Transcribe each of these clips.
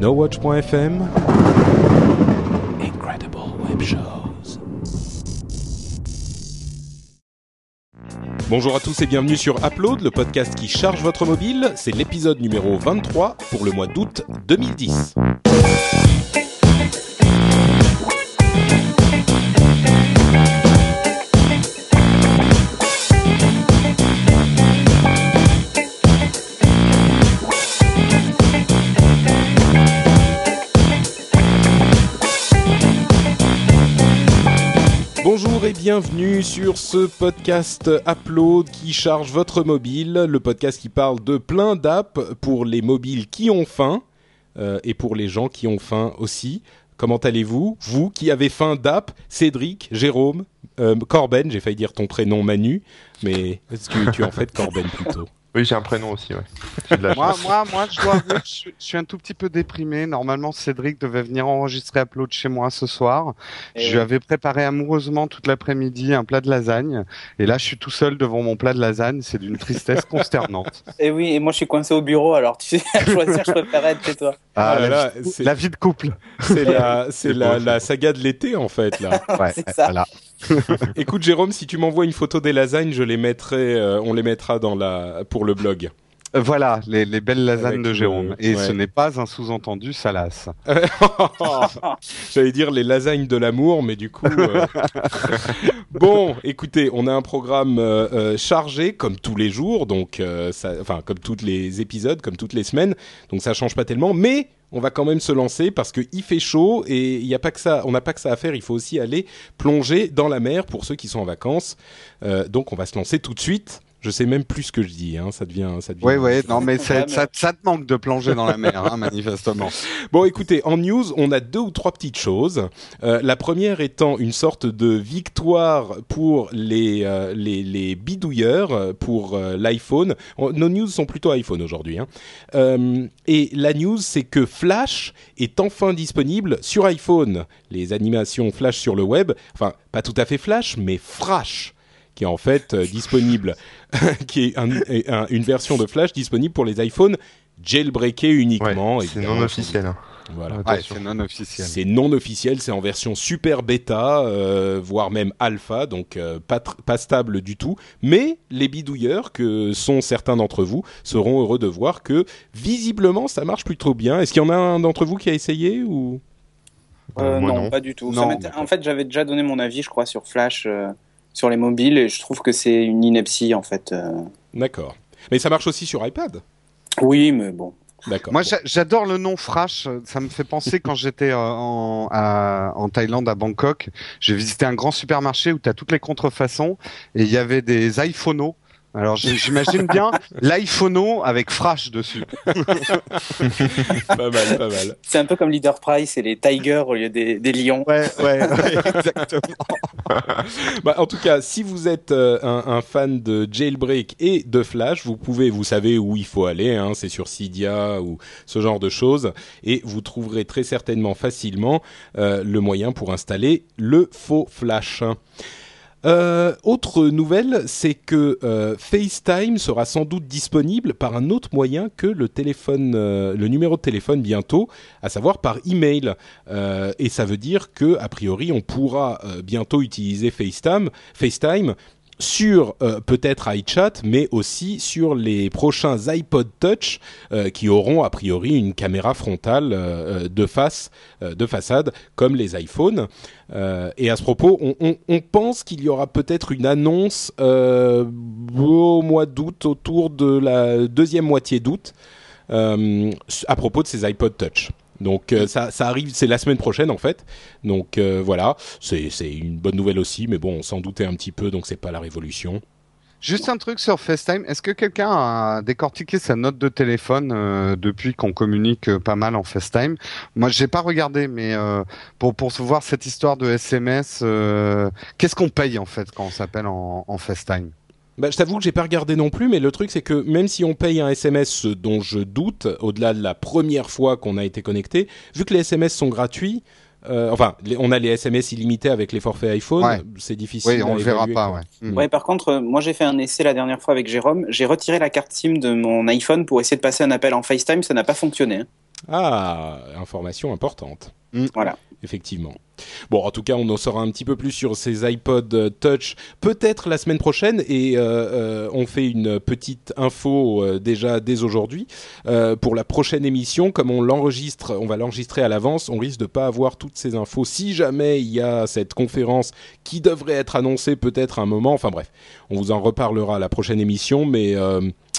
NoWatch.fm Incredible Web Shows. Bonjour à tous et bienvenue sur Upload, le podcast qui charge votre mobile. C'est l'épisode numéro 23 pour le mois d'août 2010. Bienvenue sur ce podcast Upload qui charge votre mobile, le podcast qui parle de plein d'apps pour les mobiles qui ont faim euh, et pour les gens qui ont faim aussi. Comment allez-vous? Vous qui avez faim d'app, Cédric, Jérôme, euh, Corben, j'ai failli dire ton prénom Manu, mais est-ce que tu en fait Corben plutôt? Oui, j'ai un prénom aussi, ouais. J'ai de la Moi, moi, moi, je dois avouer que je, suis- je suis un tout petit peu déprimé. Normalement, Cédric devait venir enregistrer Upload chez moi ce soir. Et je lui avais préparé amoureusement toute l'après-midi un plat de lasagne. Et là, je suis tout seul devant mon plat de lasagne. C'est d'une tristesse consternante. Et oui, et moi je suis coincé au bureau, alors tu sais, à choisir, je préférerais être chez toi. Ah, Ah là la, là, la vie de couple. C'est la, la, la saga de l'été en fait là. Ouais, C'est ça. voilà. Écoute Jérôme, si tu m'envoies une photo des lasagnes, je les mettrai, euh, on les mettra dans la pour le blog. Euh, Voilà, les, les belles lasagnes Avec de le- Jérôme. Et ouais. ce n'est pas un sous-entendu salace. J'allais dire les lasagnes de l'amour, mais du coup. euh, bon, écoutez, on a un programme euh, euh, chargé comme tous les jours, donc euh, ça, enfin comme tous les épisodes, comme toutes les semaines, donc ça change pas tellement, mais. On va quand même se lancer parce que il fait chaud et il y a pas que ça, on n'a pas que ça à faire. Il faut aussi aller plonger dans la mer pour ceux qui sont en vacances. Euh, donc on va se lancer tout de suite. Je sais même plus ce que je dis. Hein, ça devient, ça devient. Oui, oui, non, mais ça, ça te manque de plonger dans la mer, hein, manifestement. Bon, écoutez, en news, on a deux ou trois petites choses. Euh, la première étant une sorte de victoire pour les euh, les, les bidouilleurs euh, pour euh, l'iPhone. On- Nos news sont plutôt iPhone aujourd'hui. Hein. Euh, et la news, c'est que Flash est enfin disponible sur iPhone. Les animations Flash sur le web, enfin pas tout à fait Flash, mais Frash qui est en fait euh, disponible, qui est un- un- une version de Flash disponible pour les iPhones jailbreakés uniquement. Ouais, c'est non officiel. hein. Voilà. Ouais, c'est non officiel. C'est non officiel, c'est en version super bêta, euh, voire même alpha, donc euh, pas, stable du tout. Mais les bidouilleurs, que sont certains d'entre vous, seront heureux de voir que visiblement ça marche plutôt bien. Est-ce qu'il y en a un d'entre vous qui a essayé ou? Euh, non, non. pas du tout. Non, en fait, j'avais déjà donné mon avis, je crois, sur Flash, euh, sur les mobiles, et je trouve que c'est une ineptie, en fait. euh. D'accord. Mais ça marche aussi sur iPad? Oui, mais bon. D'accord. Moi, Bon. j'adore le nom Frash. Ça me fait penser quand j'étais euh, en, à- en Thaïlande, à Bangkok. J'ai visité un grand supermarché où tu as toutes les contrefaçons et il y avait des iPhonos. Alors, j'imagine bien l'iPhono avec Frash dessus. pas mal, pas mal. C'est un peu comme Leader Price et les Tigers au lieu des, des lions. Ouais, ouais, ouais, exactement. Bah, en tout cas, si vous êtes euh, un, un fan de Jailbreak et de Flash, vous pouvez, vous savez où il faut aller. Hein, c'est sur Cydia ou ce genre de choses, et vous trouverez très certainement facilement euh, le moyen pour installer le faux Flash. Euh, autre nouvelle, c'est que euh, FaceTime sera sans doute disponible par un autre moyen que le téléphone, euh, le numéro de téléphone bientôt, à savoir par email. Et ça veut dire que a priori on pourra bientôt utiliser FaceTime, FaceTime sur euh, peut-être iChat, mais aussi sur les prochains iPod Touch euh, qui auront a priori une caméra frontale euh, de face, de façade, comme les iPhones. Et à ce propos, on, pense qu'il y aura peut-être une annonce au mois d'août, autour de la deuxième moitié d'août, à propos de ces iPod Touch. Donc euh, ça, ça arrive, c'est la semaine prochaine en fait. Donc euh, voilà, c'est une bonne nouvelle aussi, mais bon, on s'en doutait un petit peu, donc c'est pas la révolution. Juste un truc sur FaceTime. Est-ce que quelqu'un a décortiqué sa note de téléphone euh, depuis qu'on communique euh, pas mal en FaceTime? Moi, j'ai pas regardé, mais euh, pour pour voir cette histoire de SMS, qu'est-ce qu'on paye en fait quand on s'appelle en, en FaceTime? Bah, je t'avoue que j'ai pas regardé non plus, mais le truc c'est que même si on paye un SMS, dont je doute, au-delà de la première fois qu'on a été connecté, vu que les SMS sont gratuits, euh, enfin, les- on a les SMS illimités avec les forfaits iPhone, Ouais. c'est difficile. Oui, on le verra pas, ouais. Mm. Ouais, par contre, euh, moi j'ai fait un essai la dernière fois avec Jérôme. J'ai retiré la carte SIM de mon iPhone pour essayer de passer un appel en FaceTime, ça n'a pas fonctionné. hein. Ah, information importante. Mm. Voilà. Effectivement. Bon, en tout cas, on en saura un petit peu plus sur ces iPod euh, Touch peut-être la semaine prochaine et euh, euh, on fait une petite info déjà dès aujourd'hui pour la prochaine émission. Comme on l'enregistre, on va l'enregistrer à l'avance. On risque de pas avoir toutes ces infos si jamais il y a cette conférence qui devrait être annoncée peut-être à un moment. Enfin bref, on vous en reparlera à la prochaine émission, mais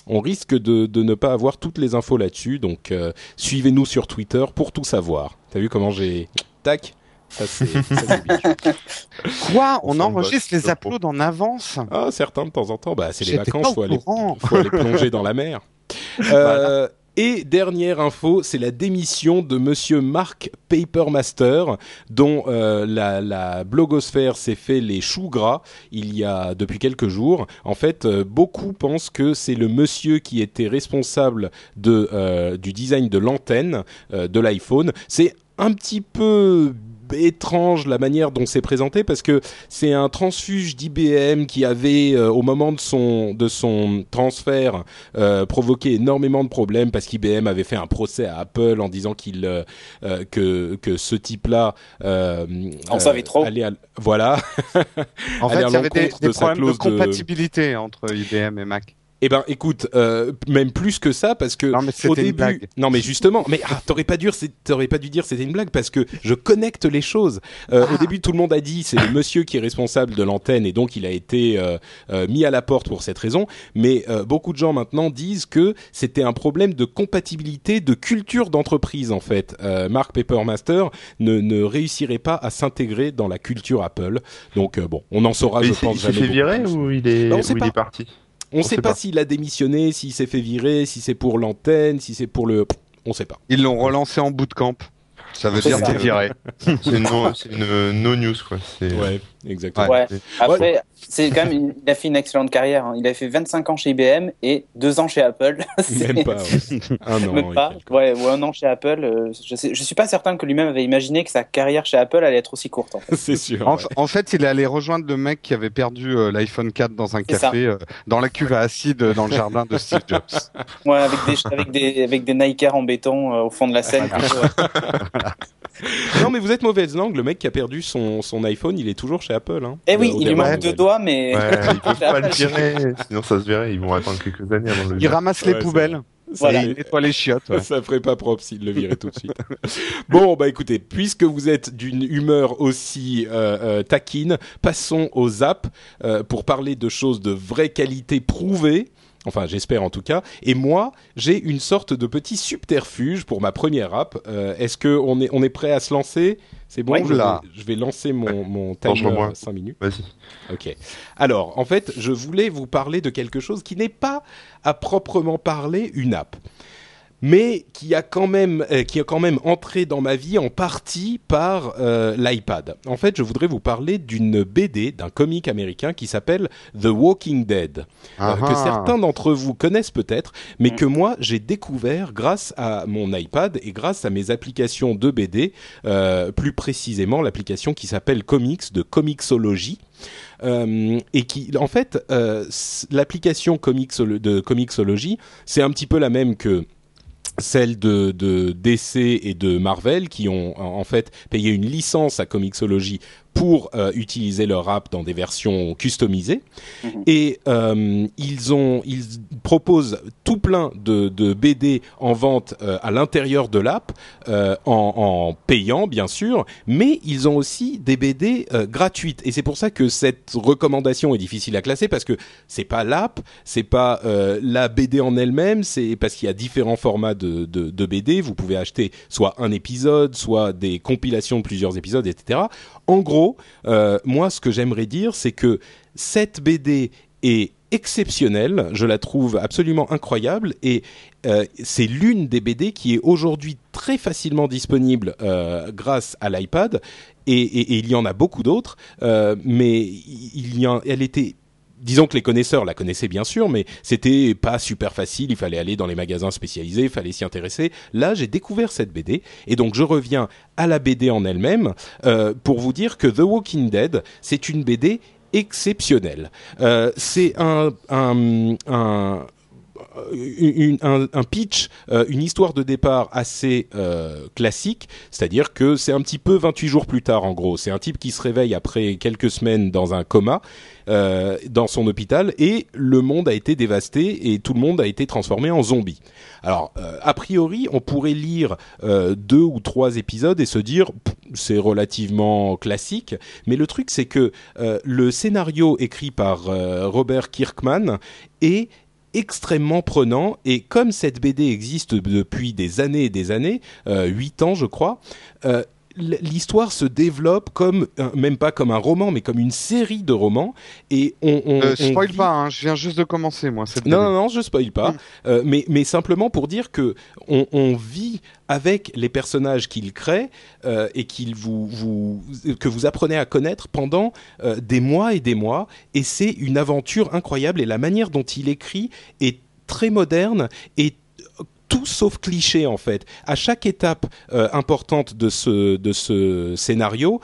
on risque de, ne pas avoir toutes les infos là-dessus. Donc suivez-nous sur Twitter pour tout savoir. T'as vu comment j'ai tac ça c'est. Quoi On enregistre les uploads en avance Ah, certains de temps en temps, bah c'est les J'étais vacances, au faut aller, courant. faut aller plonger dans la mer. Euh, Et dernière info, c'est la démission de Monsieur Mark Papermaster, dont euh, la, la blogosphère s'est fait les choux gras il y a depuis quelques jours. En fait, euh, beaucoup pensent que c'est le monsieur qui était responsable de euh, du design de l'antenne euh, de l'iPhone. C'est un petit peu étrange la manière dont c'est présenté parce que c'est un transfuge d'IBM qui avait euh, au moment de son de son transfert euh, provoqué énormément de problèmes parce qu'IBM avait fait un procès à Apple en disant qu'il euh, euh, que que ce type-là euh, En savait trop. allait à- voilà En fait, il y avait des, des de problèmes de- compatibilité entre IBM et Mac. Eh ben, écoute, euh, même plus que ça, parce que Non, mais c'était au une début, blague. non mais justement, mais ah, t'aurais pas dû, c'est- t'aurais pas dû dire c'était une blague parce que je connecte les choses. Euh, Ah. Au début, tout le monde a dit c'est le monsieur qui est responsable de l'antenne et donc il a été euh, euh, mis à la porte pour cette raison. Mais euh, beaucoup de gens maintenant disent que c'était un problème de compatibilité, de culture d'entreprise en fait. Euh, Mark Papermaster ne, ne réussirait pas à s'intégrer dans la culture Apple. Donc euh, bon, on en saura, Mais je il s'est- pense il s'est jamais. fait virer ou il est, on ou il est parti? On On sait sait pas pas. s'il a démissionné, s'il s'est fait virer, si c'est pour l'antenne, si c'est pour le. On sait pas. Ils l'ont relancé en bootcamp. Ça veut C'est dire est viré. C'est une, no- c'est une no news quoi. Ouais, exactement. Ouais. Après, c'est quand même, une- il a fait une excellente carrière. hein. Il a fait 25 ans chez IBM et 2 ans chez Apple. C'est- Même pas. ouais. Un an. Même pas. Ouais, ou un an chez Apple. euh, je, sais, je suis pas certain que lui-même avait imaginé que sa carrière chez Apple allait être aussi courte. En fait. C'est sûr. En, ouais. en fait, il est allé rejoindre le mec qui avait perdu euh, l'iPhone 4 dans un café, euh, dans la cuve à acide dans le jardin de Steve Jobs. Ouais, avec des, avec des, avec des Nike Air en béton euh, au fond de la scène. ouais. Non, mais vous êtes mauvaise langue. Le mec qui a perdu son, son iPhone, il est toujours chez Apple. Hein. Eh oui, il lui manque deux modèle. Mais. Ouais, ils peuvent pas le virer, sinon ça se verrait. Ils vont attendre quelques années avant de le Il virer. ramasse les Ouais, poubelles Ça, et il nettoie les chiottes. ouais. Ça ferait pas propre s'il le virait tout de suite. bon, bah écoutez, puisque vous êtes d'une humeur aussi euh, euh, taquine, passons aux apps euh, pour parler de choses de vraie qualité prouvée. Enfin, j'espère en tout cas. Et moi, j'ai une sorte de petit subterfuge pour ma première app. Euh, Est-ce que on est on est prêt à se lancer? C'est bon. Je, vais, je vais lancer mon mon timer moi. 5 minutes. Vas-y. Ok. Alors, en fait, je voulais vous parler de quelque chose qui n'est pas à proprement parler une app, mais qui a quand même, euh, qui a quand même entré dans ma vie en partie par euh, l'iPad. En fait, je voudrais vous parler d'une BD, d'un comic américain qui s'appelle The Walking Dead, euh, que certains d'entre vous connaissent peut-être, mais que moi j'ai découvert grâce à mon iPad et grâce à mes applications de BD, plus précisément l'application qui s'appelle Comics de Comixology. Euh, et qui, en fait, euh, l'application Comixolo- de Comixology, c'est un petit peu la même que celle de, de DC et de Marvel qui ont en fait payé une licence à Comixology pour euh, utiliser leur app dans des versions customisées. Mhm. et euh, ils ont ils proposent tout plein de, de BD en vente euh, à l'intérieur de l'app en, en payant bien sûr mais ils ont aussi des BD gratuites. Et c'est pour ça que cette recommandation est difficile à classer parce que c'est pas l'app c'est pas la BD en elle-même c'est parce qu'il y a différents formats de, de, de BD vous pouvez acheter soit un épisode soit des compilations de plusieurs épisodes etc en gros euh, moi ce que j'aimerais dire c'est que cette BD est exceptionnelle, je la trouve absolument incroyable et euh, c'est l'une des BD qui est aujourd'hui très facilement disponible euh, grâce à l'iPad et, il y en a beaucoup d'autres, mais il y en, elle était Disons que les connaisseurs la connaissaient bien sûr, mais c'était pas super facile. Il fallait aller dans les magasins spécialisés, il fallait s'y intéresser. Là, j'ai découvert cette BD et donc je reviens à la BD en elle-même euh, pour vous dire que The Walking Dead, c'est une BD exceptionnelle. Euh, c'est un, une- un, pitch, euh, une histoire de départ assez euh, classique, c'est-à-dire que c'est un petit peu 28 jours plus tard en gros. C'est un type qui se réveille après quelques semaines dans un coma euh, dans son hôpital et le monde a été dévasté et tout le monde a été transformé en zombie. Alors euh, a priori, on pourrait lire euh, deux ou trois épisodes et se dire c'est relativement classique, mais le truc c'est que euh, le scénario écrit par euh, Robert Kirkman est extrêmement prenant. Et comme cette BD existe depuis des années et des années, euh, huit ans je crois, euh, l'histoire se développe comme même pas comme un roman mais comme une série de romans et on, on, Euh, on spoil pas, hein, je viens juste de commencer moi. Cette non, non, non, je spoil pas. Mm. Euh, mais, mais simplement pour dire que on, on vit avec les personnages qu'il crée euh, et qu'il vous, vous, que vous apprenez à connaître pendant des mois et des mois. Et c'est une aventure incroyable. Et la manière dont il écrit est très moderne et sauf cliché en fait. À chaque étape euh, importante de ce de ce scénario,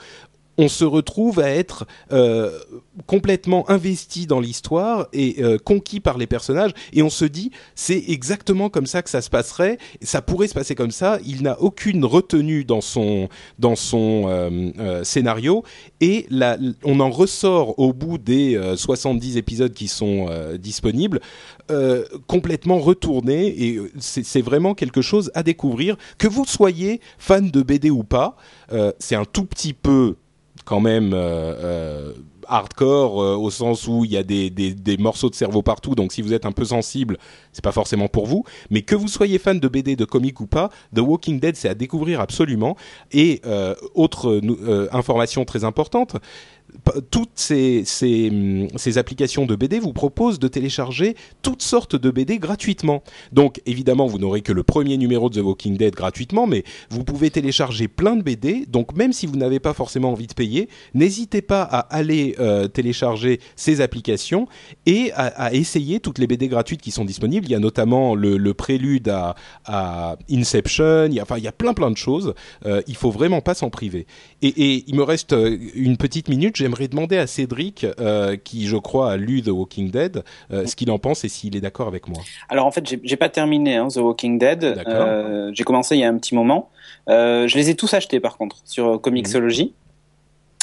on se retrouve à être euh, complètement investi dans l'histoire et euh, conquis par les personnages. Et on se dit c'est exactement comme ça que ça se passerait. Ça pourrait se passer comme ça. Il n'a aucune retenue dans son dans son euh, euh, scénario. Et la, on en ressort au bout des euh, 70 épisodes qui sont euh, disponibles euh, complètement retourné et euh, c'est vraiment quelque chose à découvrir. Que vous soyez fan de BD ou pas euh, c'est un tout petit peu quand même euh, euh, hardcore euh, au sens où il y a des, des, morceaux de cerveau partout. Donc si vous êtes un peu sensible c'est pas forcément pour vous. Mais que vous soyez fan de BD de comics ou pas The Walking Dead c'est à découvrir absolument. Et euh, autre information très importante toutes ces, ces, ces applications de BD vous proposent de télécharger toutes sortes de BD gratuitement. Donc évidemment, vous n'aurez que le premier numéro de The Walking Dead gratuitement, mais vous pouvez télécharger plein de BD. Donc même si vous n'avez pas forcément envie de payer, n'hésitez pas à aller euh, télécharger ces applications et à, essayer toutes les BD gratuites qui sont disponibles. Il y a notamment le, prélude à, Inception. Il y a, enfin, il y a plein plein de choses. Euh, il faut vraiment pas s'en priver. Et, et il me reste euh, une petite minute. J'aimerais demander à Cédric, euh, qui je crois a lu The Walking Dead, euh, ce qu'il en pense et s'il est d'accord avec moi. Alors en fait, j'ai pas terminé hein, The Walking Dead. Euh, j'ai commencé il y a un petit moment. Je les ai tous achetés par contre sur Comixology.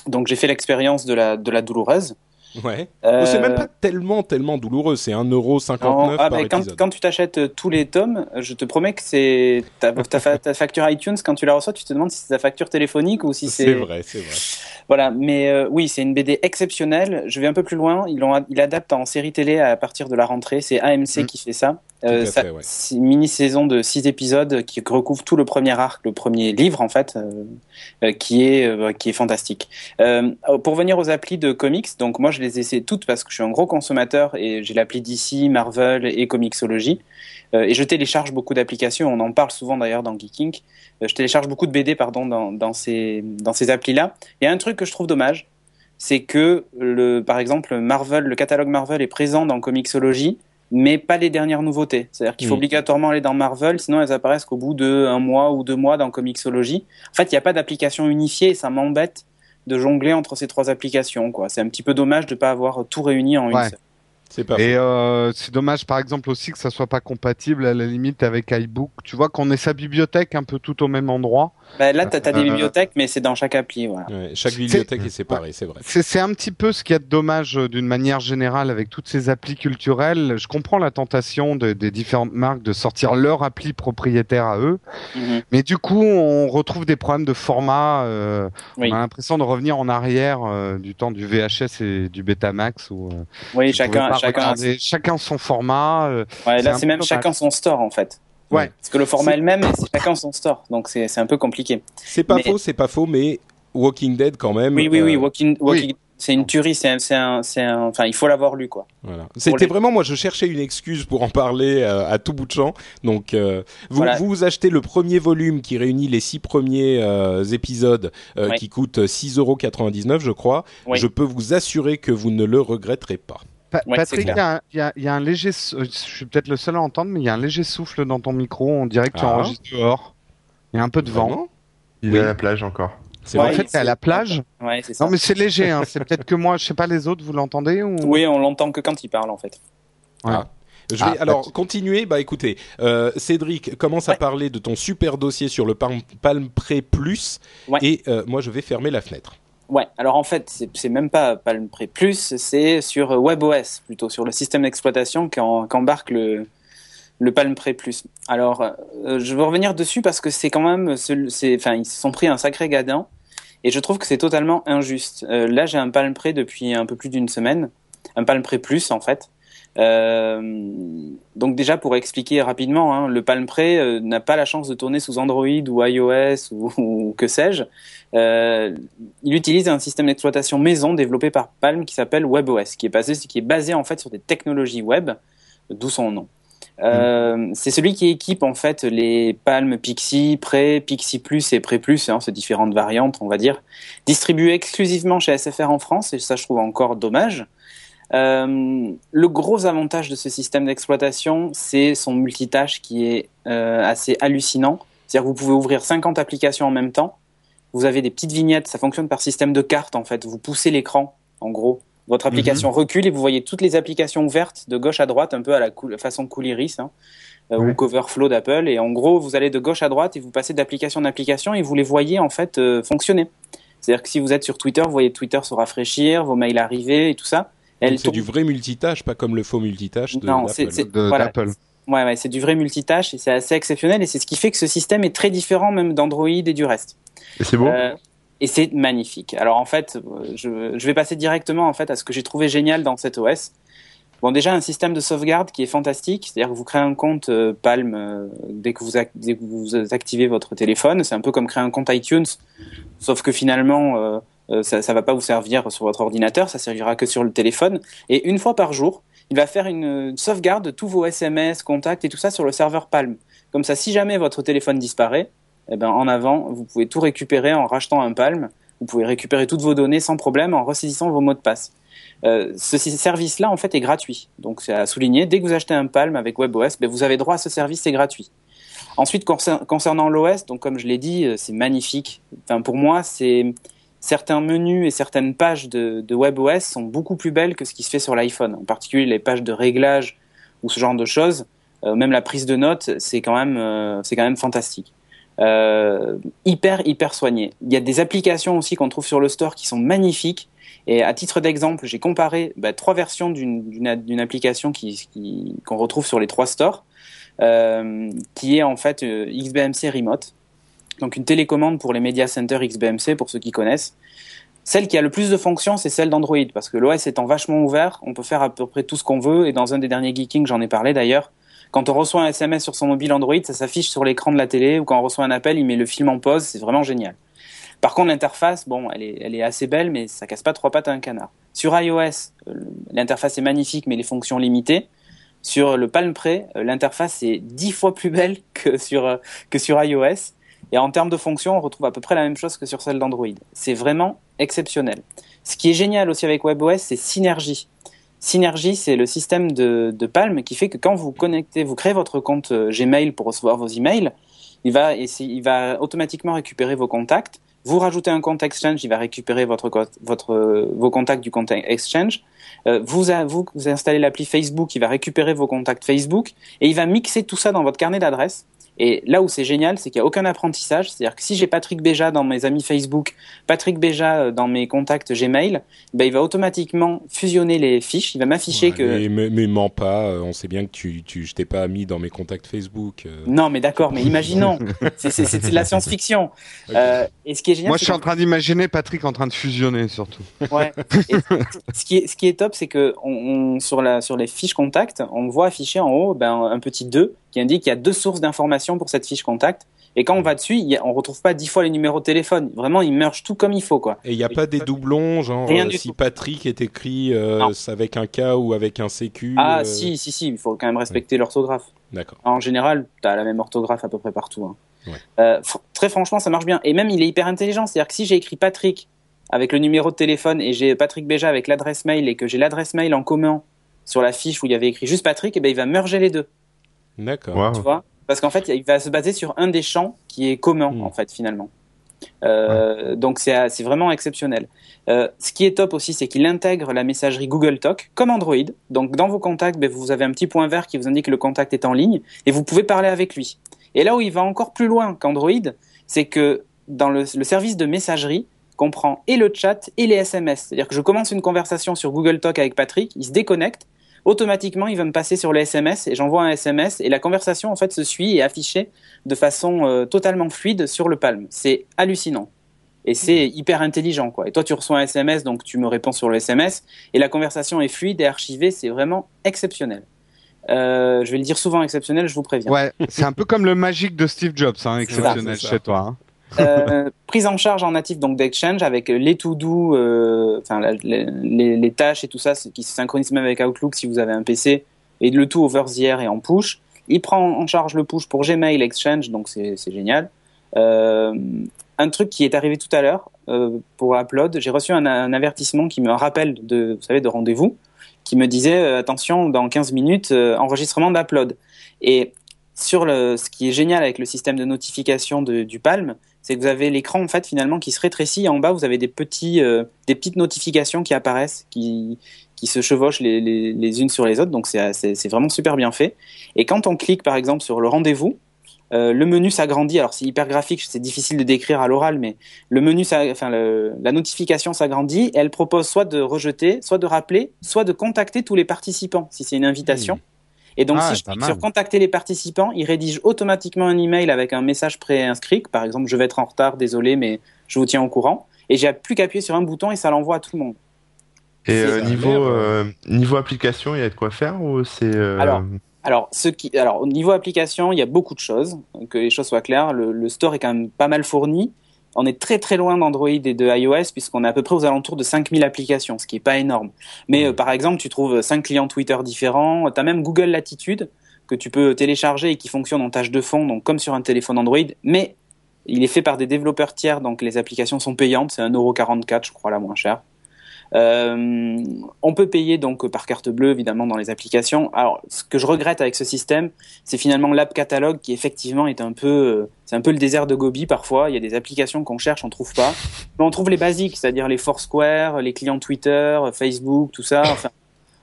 Donc j'ai fait l'expérience de la de la douloureuse. Ouais. Euh, C'est même pas tellement tellement douloureux. C'est 1,59€ non, ah, par mais quand, épisode. quand tu t'achètes euh, tous les tomes, je te promets que c'est ta, ta, ta facture iTunes quand tu la reçois, tu te demandes si c'est ta facture téléphonique ou si c'est C'est vrai, c'est vrai. Voilà, mais euh, oui, c'est une BD exceptionnelle. Je vais un peu plus loin. Ils l'ont, il adapte en série télé à partir de la rentrée. C'est AMC Mm. qui fait ça. Fait, ouais. C'est une mini-saison de six épisodes qui recouvre tout le premier arc, le premier livre en fait, euh, euh, qui est euh, qui est fantastique. Euh, pour venir aux applis de comics, donc moi je les ai essayées toutes parce que je suis un gros consommateur et j'ai l'appli DC, Marvel et Comixology. Euh, et je télécharge beaucoup d'applications. On en parle souvent d'ailleurs dans Geeking. Euh, je télécharge beaucoup de BD pardon dans, dans ces dans ces applis là. Il y a un truc que je trouve dommage, c'est que le, par exemple, Marvel, le catalogue Marvel est présent dans Comixology, mais pas les dernières nouveautés. C'est-à-dire qu'il faut Mm. obligatoirement aller dans Marvel, sinon elles apparaissent qu'au bout de un mois ou deux mois dans Comixology. En fait, il n'y a pas d'application unifiée et ça m'embête de jongler entre ces trois applications. Quoi. C'est un petit peu dommage de ne pas avoir tout réuni en une seule. C'est pas Et euh, c'est dommage, par exemple, aussi que ça soit pas compatible à la limite avec iBook. Tu vois qu'on ait sa bibliothèque un peu tout au même endroit. Bah, là, tu as, des Euh, bibliothèques, mais c'est dans chaque appli. Voilà. Ouais, chaque bibliothèque est séparée, c'est vrai. C'est c'est un petit peu ce qu'il y a de dommage euh, d'une manière générale avec toutes ces applis culturelles. Je comprends la tentation de- des différentes marques de sortir leur appli propriétaire à eux, Mhm. mais du coup, on retrouve des problèmes de format. euh, Oui. On a l'impression de revenir en arrière euh, du temps du VHS et du Betamax. Où, euh, Oui, chacun, chacun, regarder- chacun son format. euh, ouais, là, c'est même chacun son store, en fait. Ouais. Parce que le format C'est- est le même, mais c'est chacun son store. Donc, c'est c'est un peu compliqué. C'est pas Mais- faux, c'est pas faux, mais Walking Dead quand même. Oui, oui, oui. euh, Walking, Walking- c'est une tuerie. C'est un, c'est un, enfin, il faut l'avoir lu, quoi. Voilà. C'était les- vraiment, moi, je cherchais une excuse pour en parler euh, à tout bout de champ. Donc, euh, vous, Voilà. vous achetez le premier volume qui réunit les six premiers euh, épisodes, euh, Oui. qui coûte 6,99€, je crois. Oui. Je peux vous assurer que vous ne le regretterez pas. Pa- Ouais, Patrick, il y, a un- il y a- il y a un léger, euh, je suis peut-être le seul à entendre, mais il y a un léger souffle dans ton micro. On dirait que tu Ah. enregistres dehors. Il y a un peu de vent. Vraiment Il Oui. est à la plage encore. C'est Ouais, en fait, à la plage. Ouais, c'est ça. Non, mais c'est léger. Hein. C'est peut-être que moi, je sais pas les autres, vous l'entendez ou... Oui, on l'entend que quand il parle, en fait. Ouais. Ah. Je vais Ah, alors continuer. Bah écoutez, euh, Cédric commence à parler de ton super dossier sur le Palm, Palm Pre Plus, Ouais. et euh, moi je vais fermer la fenêtre. Ouais, alors en fait, c'est même pas Palm Pre Plus, c'est sur WebOS, plutôt sur le système d'exploitation qu'embarque le, le Palm Pre Plus. Alors, euh, je veux revenir dessus parce que c'est quand même, enfin, ils se sont pris un sacré gadin, et je trouve que c'est totalement injuste. Euh, là, j'ai un Palm Pre depuis un peu plus d'une semaine, un Palm Pre Plus en fait. Euh, donc déjà pour expliquer rapidement, hein, le Palm Pre euh, n'a pas la chance de tourner sous Android ou iOS ou, ou que sais-je. Euh, il utilise un système d'exploitation maison développé par Palm qui s'appelle WebOS, qui est basé, qui est basé en fait sur des technologies web, d'où son nom. Euh, C'est celui qui équipe en fait les Palm Pixie, Pre, Pixie Plus et Pre Plus, hein, ces différentes variantes, on va dire, distribuées exclusivement chez SFR en France, et ça je trouve encore dommage. Euh, le gros avantage de ce système d'exploitation, c'est son multitâche qui est euh, assez hallucinant. C'est-à-dire que vous pouvez ouvrir 50 applications en même temps. Vous avez des petites vignettes, ça fonctionne par système de cartes en fait. Vous poussez l'écran, en gros. Votre application recule et vous voyez toutes les applications ouvertes de gauche à droite, un peu à la façon Cool Iris hein, euh, Ouais. ou Coverflow d'Apple. Et en gros, vous allez de gauche à droite et vous passez d'application en application et vous les voyez en fait euh, fonctionner. C'est-à-dire que si vous êtes sur Twitter, vous voyez Twitter se rafraîchir, vos mails arriver et tout ça. Elle C'est du vrai multitâche, pas comme le faux multitâche de Non, d'Apple. c'est- c'est- de- voilà. d'Apple. Ouais, ouais, c'est du vrai multitâche et c'est assez exceptionnel et c'est ce qui fait que ce système est très différent même d'Android et du reste. Et c'est beau Euh, et c'est magnifique. Alors en fait, je, je vais passer directement en fait à ce que j'ai trouvé génial dans cet OS. Bon, déjà un système de sauvegarde qui est fantastique, c'est-à-dire que vous créez un compte euh, Palm euh, dès que vous ac- dès que vous activez votre téléphone. C'est un peu comme créer un compte iTunes, sauf que finalement euh, ça, ça va pas vous servir sur votre ordinateur, ça servira que sur le téléphone. Et une fois par jour, il va faire une, sauvegarde de tous vos SMS, contacts et tout ça sur le serveur Palm. Comme ça, si jamais votre téléphone disparaît, eh ben, en avant, vous pouvez tout récupérer en rachetant un Palm. Vous pouvez récupérer toutes vos données sans problème en ressaisissant vos mots de passe. Euh, ce service-là, en fait, est gratuit. Donc, c'est à souligner. Dès que vous achetez un Palm avec WebOS, ben, vous avez droit à ce service, c'est gratuit. Ensuite, concer- concernant l'OS, donc comme je l'ai dit, euh, c'est magnifique. Enfin, pour moi, c'est certains menus et certaines pages de, WebOS sont beaucoup plus belles que ce qui se fait sur l'iPhone. En particulier, les pages de réglage ou ce genre de choses. Euh, même la prise de notes, c'est quand même, euh, fantastique. Euh, hyper hyper soigné. Il y a des applications aussi qu'on trouve sur le store qui sont magnifiques. Et à titre d'exemple, j'ai comparé bah, trois versions d'une- application qu'on retrouve sur les trois stores, qui est en fait XBMC Remote, donc une télécommande pour les media centers XBMC pour ceux qui connaissent. Celle qui a le plus de fonctions, c'est celle d'Android, parce que l'OS étant vachement ouvert, on peut faire à peu près tout ce qu'on veut. Et dans un des derniers Geeking, j'en ai parlé d'ailleurs. Quand on reçoit un SMS sur son mobile Android, ça s'affiche sur l'écran de la télé, ou quand on reçoit un appel, il met le film en pause. C'est vraiment génial. Par contre, l'interface, bon, elle est, elle est assez belle, mais ça casse pas trois pattes à un canard. Sur iOS, euh, l'interface est magnifique, mais les fonctions limitées. Sur le Palm Pre, euh, l'interface est dix fois plus belle que sur euh, que sur iOS. Et en termes de fonctions, on retrouve à peu près la même chose que sur celle d'Android. C'est vraiment exceptionnel. Ce qui est génial aussi avec WebOS, c'est Synergy. Synergy, c'est le système de, de Palm qui fait que quand vous connectez, vous créez votre compte euh, Gmail pour recevoir vos emails, il va, il va automatiquement récupérer vos contacts. Vous rajoutez un compte Exchange, il va récupérer votre, votre, euh, vos contacts du compte Exchange. Euh, vous, vous, vous installez l'appli Facebook, il va récupérer vos contacts Facebook et il va mixer tout ça dans votre carnet d'adresses. Et là où c'est génial, c'est qu'il n'y a aucun apprentissage. C'est-à-dire que si j'ai Patrick Béja dans mes amis Facebook, Patrick Béja euh, dans mes contacts Gmail, ben, il va automatiquement fusionner les fiches. Il va m'afficher Ouais, que... Mais, mais, mais mens pas, euh, on sait bien que tu, tu, je t'ai pas mis dans mes contacts Facebook. euh. Non, mais d'accord, mais imaginons. C'est- C'est c'est de la science-fiction. Euh, et ce qui est génial, Moi, je suis en train d'imaginer Patrick en train de fusionner, surtout. Ouais. Et ce qui est ce qui est top, c'est que on, on- sur la sur les fiches contact, on voit afficher en haut ben, un petit 2 qui indique qu'il y a deux sources d'informations pour cette fiche contact. Et quand on va dessus, il y a- on retrouve pas dix fois les numéros de téléphone. Vraiment, il merge tout comme il faut, quoi. Et il n'y a pas des doublons, genre Rien euh, du si tout. Patrick est écrit euh, avec un K ou avec un CQ. Ah euh, si, si, si, il faut quand même respecter l'orthographe. D'accord. En général, tu as la même orthographe à peu près partout. hein. Ouais. Euh, fr- très franchement, ça marche bien. Et même, il est hyper intelligent. C'est-à-dire que si j'ai écrit Patrick avec le numéro de téléphone et j'ai Patrick Béja avec l'adresse mail et que j'ai l'adresse mail en commun sur la fiche où il y avait écrit juste Patrick, et ben il va merger les deux. D'accord. Wow. Tu vois? Parce qu'en fait, il va se baser sur un des champs qui est commun, Mm. en fait, finalement. Euh, Donc c'est c'est vraiment exceptionnel. Euh, ce qui est top aussi, c'est qu'il intègre la messagerie Google Talk comme Android. Donc dans vos contacts, ben, vous avez un petit point vert qui vous indique que le contact est en ligne et vous pouvez parler avec lui. Et là où il va encore plus loin qu'Android, c'est que dans le, le service de messagerie comprend et le chat et les SMS. C'est-à-dire que je commence une conversation sur Google Talk avec Patrick, il se déconnecte, automatiquement il va me passer sur le SMS et j'envoie un SMS et la conversation en fait se suit et est affichée de façon euh, totalement fluide sur le Palm. C'est hallucinant. Et c'est hyper intelligent, quoi. Et toi, tu reçois un SMS, donc tu me réponds sur le SMS, et la conversation est fluide et archivée, c'est vraiment exceptionnel. Euh, je vais le dire souvent exceptionnel, je vous préviens. Ouais, c'est un peu comme le magique de Steve Jobs, hein, exceptionnel ça. chez toi. hein. Euh, prise en charge en natif donc d'Exchange avec les to do, euh, enfin les, les- les tâches et tout ça qui se synchronise même avec Outlook si vous avez un PC et le tout over the air et en push. Il prend en charge le push pour Gmail, Exchange, donc c'est génial. Euh, un truc qui est arrivé tout à l'heure euh, pour Upload, j'ai reçu un, avertissement qui me rappelle de, vous savez, de rendez-vous, qui me disait euh, attention dans 15 minutes euh, enregistrement d'Upload. Et sur ce qui est génial avec le système de notification du Palm, c'est que vous avez l'écran en fait finalement qui se rétrécit. En bas, vous avez des petits, euh, des petites notifications qui apparaissent, qui, qui se chevauchent les, les, les unes sur les autres. Donc c'est, vraiment super bien fait. Et quand on clique par exemple sur le rendez-vous, euh, le menu s'agrandit. Alors c'est hyper graphique, c'est difficile de décrire à l'oral, mais le menu, enfin la notification s'agrandit. Elle propose soit de rejeter, soit de rappeler, soit de contacter tous les participants si c'est une invitation. Et donc, Ah, si je clique sur contacter les participants, il rédige automatiquement un email avec un message préinscrit. Par exemple, je vais être en retard, désolé, mais je vous tiens au courant. Et j'ai plus qu'à appuyer sur un bouton et ça l'envoie à tout le monde. Et euh, niveau euh, niveau application, il y a de quoi faire ou c'est euh, Alors, Alors, ce qui, alors, au niveau application, il y a beaucoup de choses. Que les choses soient claires, le, le store est quand même pas mal fourni. On est très très loin d'Android et de iOS puisqu'on est à peu près aux alentours de 5000 applications, ce qui est pas énorme. Mais euh, par exemple, tu trouves 5 clients Twitter différents. Tu as même Google Latitude que tu peux télécharger et qui fonctionne en tâche de fond, donc comme sur un téléphone Android. Mais il est fait par des développeurs tiers, donc les applications sont payantes. C'est 1,44€, je crois, la moins chère. Euh, on peut payer donc par carte bleue évidemment dans les applications. Alors ce que je regrette avec ce système, c'est finalement l'app catalogue qui effectivement est un peu, euh, c'est un peu le désert de Gobi parfois. Il y a des applications qu'on cherche, on trouve pas, mais on trouve les basiques, c'est-à-dire les Foursquare, les clients Twitter, Facebook, tout ça. Enfin,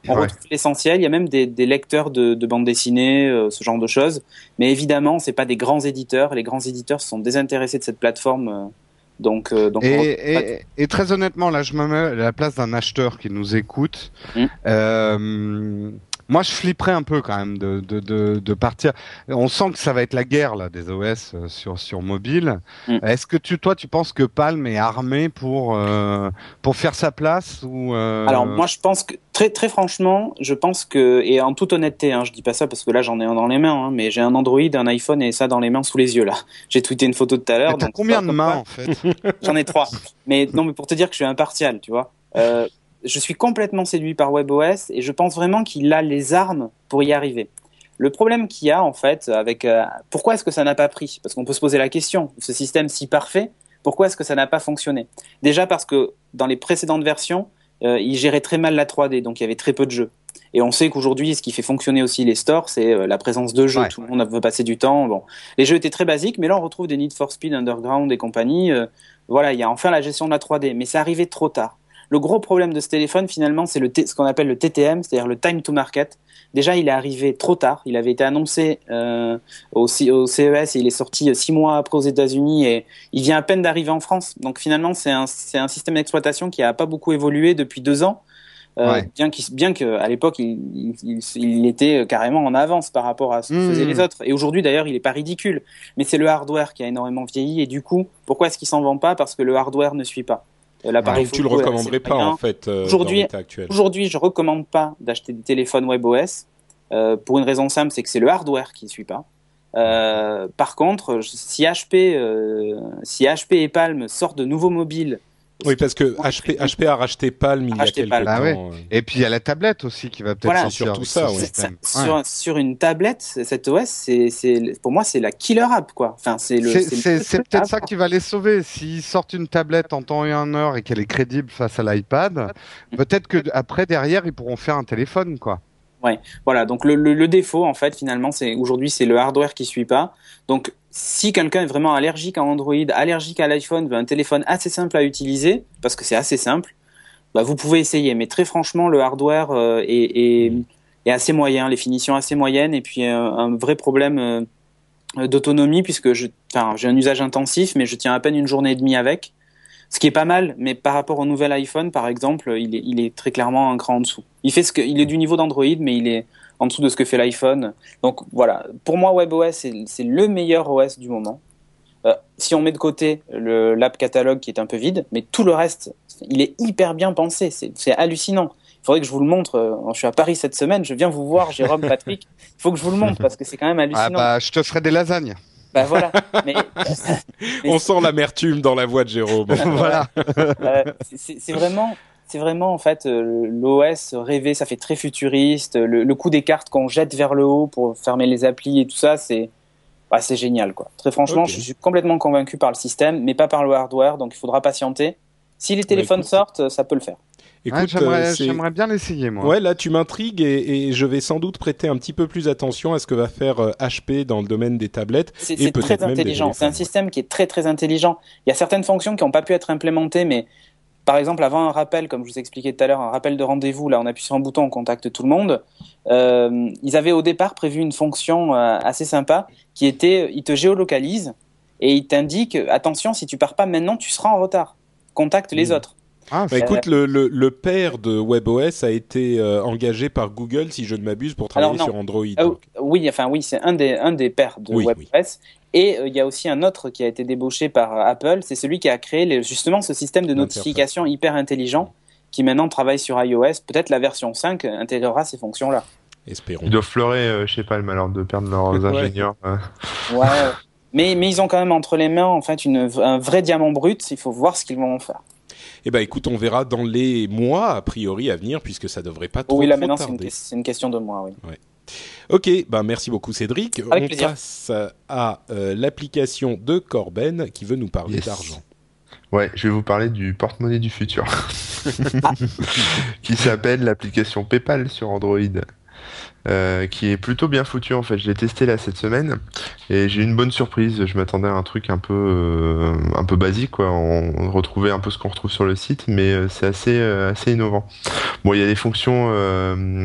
on Ouais. retrouve l'essentiel. Il y a même des, des lecteurs de, de bande dessinée, euh, ce genre de choses. Mais évidemment, c'est pas des grands éditeurs. Les grands éditeurs se sont désintéressés de cette plateforme. euh, donc, euh, donc on Et, et, et très honnêtement, là, je me mets à la place d'un acheteur qui nous écoute. Mm. Euh, moi, je flipperais un peu quand même de, de, de, de partir. On sent que ça va être la guerre là des OS euh, sur sur mobile. Mm. Est-ce que tu, toi, tu penses que Palm est armé pour euh, pour faire sa place ou euh, Alors moi je pense que très très franchement, je pense que et en toute honnêteté, hein, je dis pas ça parce que là j'en ai un dans les mains, hein, mais j'ai un Android, un iPhone et ça dans les mains sous les yeux là. J'ai tweeté une photo tout à l'heure. t'as combien de mains en fait? J'en ai trois. Mais non, mais pour te dire que je suis impartial, tu vois. Euh, je suis complètement séduit par WebOS et je pense vraiment qu'il a les armes pour y arriver. Le problème qu'il y a en fait avec euh, pourquoi est-ce que ça n'a pas pris? Parce qu'on peut se poser la question. Ce système si parfait, pourquoi est-ce que ça n'a pas fonctionné? Déjà parce que dans les précédentes versions, euh, il gérait très mal la 3D, donc il y avait très peu de jeux. Et on sait qu'aujourd'hui, ce qui fait fonctionner aussi les stores, c'est euh, la présence de jeux. Ouais. Tout le monde veut passer du temps. Bon, les jeux étaient très basiques, mais là on retrouve des Need for Speed, Underground et compagnie. Euh, voilà, il y a enfin la gestion de la 3D, mais c'est arrivé trop tard. Le gros problème de ce téléphone, finalement, c'est ce qu'on appelle le TTM, c'est-à-dire le time to market. Déjà, il est arrivé trop tard. Il avait été annoncé euh, au, CES et il est sorti euh, six mois après aux États-Unis et il vient à peine d'arriver en France. Donc finalement, c'est un, un système d'exploitation qui a pas beaucoup évolué depuis deux ans. Euh, Ouais. Bien qu'à l'époque, il, il, il- était carrément en avance par rapport à ce que Mmh. faisaient les autres. Et aujourd'hui, d'ailleurs, il est pas ridicule. Mais c'est le hardware qui a énormément vieilli. Et du coup, pourquoi est-ce qu'il s'en vend pas? Parce que le hardware ne suit pas. Euh, L'appareil Donc tu le photo recommanderais pas moyen. en fait euh, Aujourd'hui-. Aujourd'hui, je recommande pas d'acheter des téléphones WebOS euh, pour une raison simple, c'est que c'est le hardware qui ne suit pas. Euh, par contre, si HP, si HP et Palm sortent de nouveaux mobiles, Oui, parce que HP, HP a racheté Palm il y a Racheté quelques Palm. temps. Ah ouais. Et puis il y a la tablette aussi qui va peut-être Voilà. sortir avec ça, ouais. Ouais. sur, sur une tablette, cet OS, c'est, pour moi, c'est la killer app, quoi. Enfin, c'est le. Peut-être ça qui va les sauver. S'ils sortent une tablette en temps et en heure et qu'elle est crédible face à l'iPad, peut-être que après derrière ils pourront faire un téléphone quoi. Voilà, donc le, le, le défaut en fait finalement c'est aujourd'hui c'est le hardware qui suit pas. Donc si quelqu'un est vraiment allergique à Android, allergique à l'iPhone, veut un téléphone assez simple à utiliser, parce que c'est assez simple, bah vous pouvez essayer. Mais très franchement, le hardware euh, est, assez moyen, les finitions assez moyennes, et puis euh, un vrai problème euh, d'autonomie puisque j'ai un usage intensif, mais je tiens à peine une journée et demie avec. Ce qui est pas mal, mais par rapport au nouvel iPhone, par exemple, il est, très clairement un cran en dessous. Il fait ce il est du niveau d'Android, mais il est en dessous de ce que fait l'iPhone. Donc voilà, pour moi, WebOS, c'est, c'est le meilleur OS du moment. Euh, si on met de côté le, l'app catalogue qui est un peu vide, mais tout le reste, il est hyper bien pensé. C'est, hallucinant. Il faudrait que je vous le montre. Euh, je suis à Paris cette semaine. Je viens vous voir, Jérôme, Patrick. Il faut que je vous le montre parce que c'est quand même hallucinant. Ah bah, je te ferai des lasagnes. Bah voilà. Mais, On sent l'amertume dans la voix de Jérôme. voilà. euh, c'est vraiment, c'est vraiment en fait euh, l'OS rêvé. Ça fait très futuriste. Le, le coup des cartes qu'on jette vers le haut pour fermer les applis et tout ça, c'est, bah, c'est génial quoi. Très franchement, je suis complètement convaincu par le système, mais pas par le hardware. Donc il faudra patienter. Si les téléphones écoute. sortent, ça peut le faire. Écoute, Ouais, j'aimerais, euh, j'aimerais bien l'essayer, moi. Ouais, là tu m'intrigues et, et je vais sans doute prêter un petit peu plus attention à ce que va faire euh, HP dans le domaine des tablettes. C'est Et c'est peut-être très même des intelligent. C'est un téléphones, système qui est très très intelligent. Il y a certaines fonctions qui n'ont pas pu être implémentées, mais par exemple avant un rappel, comme je vous expliquais tout à l'heure, un rappel de rendez-vous, là on appuie sur un bouton, on contacte tout le monde. Euh, ils avaient au départ prévu une fonction euh, assez sympa qui était, il te géolocalise et il t'indique attention si tu pars pas maintenant, tu seras en retard. Contacte les Mm. autres. Ah, Bah, écoute, le, le, le père de WebOS a été euh, engagé par Google, si je ne m'abuse, pour travailler Alors, sur Android. Ah, oui, enfin oui, c'est un des un des pères de Oui, WebOS. Et euh, il y a aussi un autre qui a été débauché par euh, Apple. C'est celui qui a créé les- justement ce système de notification hyper intelligent qui maintenant travaille sur iOS. Peut-être la version 5 intégrera ces fonctions-là. Espérons. Ils doivent fleurer, euh, je sais pas, le malheur de perdre leurs Ouais. ingénieurs. euh. Ouais. mais mais ils ont quand même entre les mains en fait une, un vrai diamant brut. Il faut voir ce qu'ils vont en faire. Eh ben, écoute, on verra dans les mois a priori à venir, puisque ça devrait pas trop, oui, là maintenant c'est une, question de moi. Oui. Ok, ben merci beaucoup Cédric. Avec on plaisir. passe à euh, l'application de Corben qui veut nous parler Yes. d'argent. Ouais, je vais vous parler du porte-monnaie du futur. qui s'appelle l'application PayPal sur Android. Euh, qui est plutôt bien foutu en fait. Je l'ai testé là cette semaine et j'ai eu une bonne surprise. Je m'attendais à un truc un peu euh, un peu basique quoi. On, on retrouvait un peu ce qu'on retrouve sur le site, mais euh, c'est assez euh, assez innovant. Bon, il y a des fonctions, euh,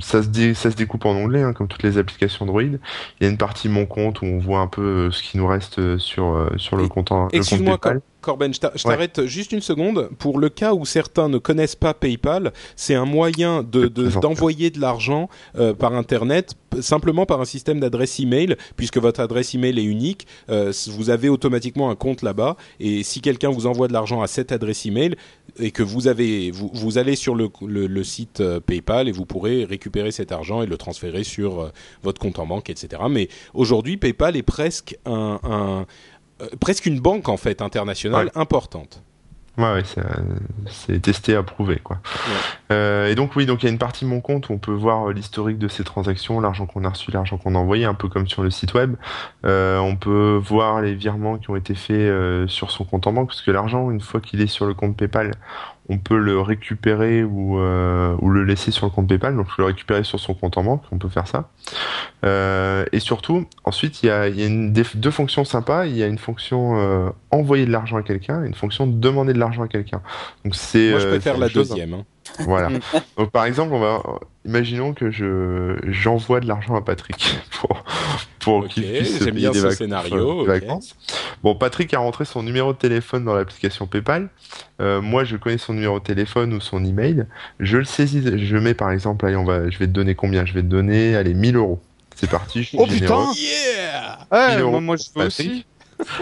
ça se dé- ça se découpe en onglets hein, comme toutes les applications Android. Il y a une partie mon compte où on voit un peu euh, ce qui nous reste sur sur le compte Excuse-moi. Corben, je Ouais. t'arrête juste une seconde. Pour le cas où certains ne connaissent pas PayPal, c'est un moyen de- Je de- d'envoyer de, l'argent euh, par Internet, simplement par un système d'adresse email, puisque votre adresse email est unique. euh, vous avez automatiquement un compte là-bas, et si quelqu'un vous envoie de l'argent à cette adresse email et que vous avez, vous, vous allez sur le, le- le site euh, PayPal et vous pourrez récupérer cet argent et le transférer sur euh, votre compte en banque, etc. Mais aujourd'hui, PayPal est presque un, un- euh, presque une banque en fait internationale importante. Ouais, ouais, c'est, euh, c'est testé, approuvé, quoi. Euh, et donc oui, donc il y a une partie de mon compte où on peut voir euh, l'historique de ces transactions, l'argent qu'on a reçu, l'argent qu'on a envoyé, un peu comme sur le site web. Euh, on peut voir les virements qui ont été faits euh, sur son compte en banque, parce que l'argent, une fois qu'il est sur le compte PayPal, on peut le récupérer ou, euh, ou le laisser sur le compte PayPal, donc le récupérer sur son compte en banque, on peut faire ça. Euh, et surtout, ensuite, il y a, il y a une, des- deux fonctions sympas. Il y a une fonction euh, envoyer de l'argent à quelqu'un et une fonction demander de l'argent à quelqu'un. Donc c'est. Moi, je préfère la chose- deuxième. hein. Voilà. Donc par exemple, on va imaginons que je j'envoie de l'argent à Patrick pour pour qu'il puisse payer bien des ce vacances, scénario, des ok. vacances. Bon, Patrick a rentré son numéro de téléphone dans l'application PayPal. Euh, moi, je connais son numéro de téléphone ou son email. Je le saisis. Je mets par exemple, allez, on va, je vais te donner combien? Je vais te donner, allez, 1000 euros. C'est parti. Je suis Oh, généreux. putain Yeah Ouais, 1000 euros moi, moi, je aussi.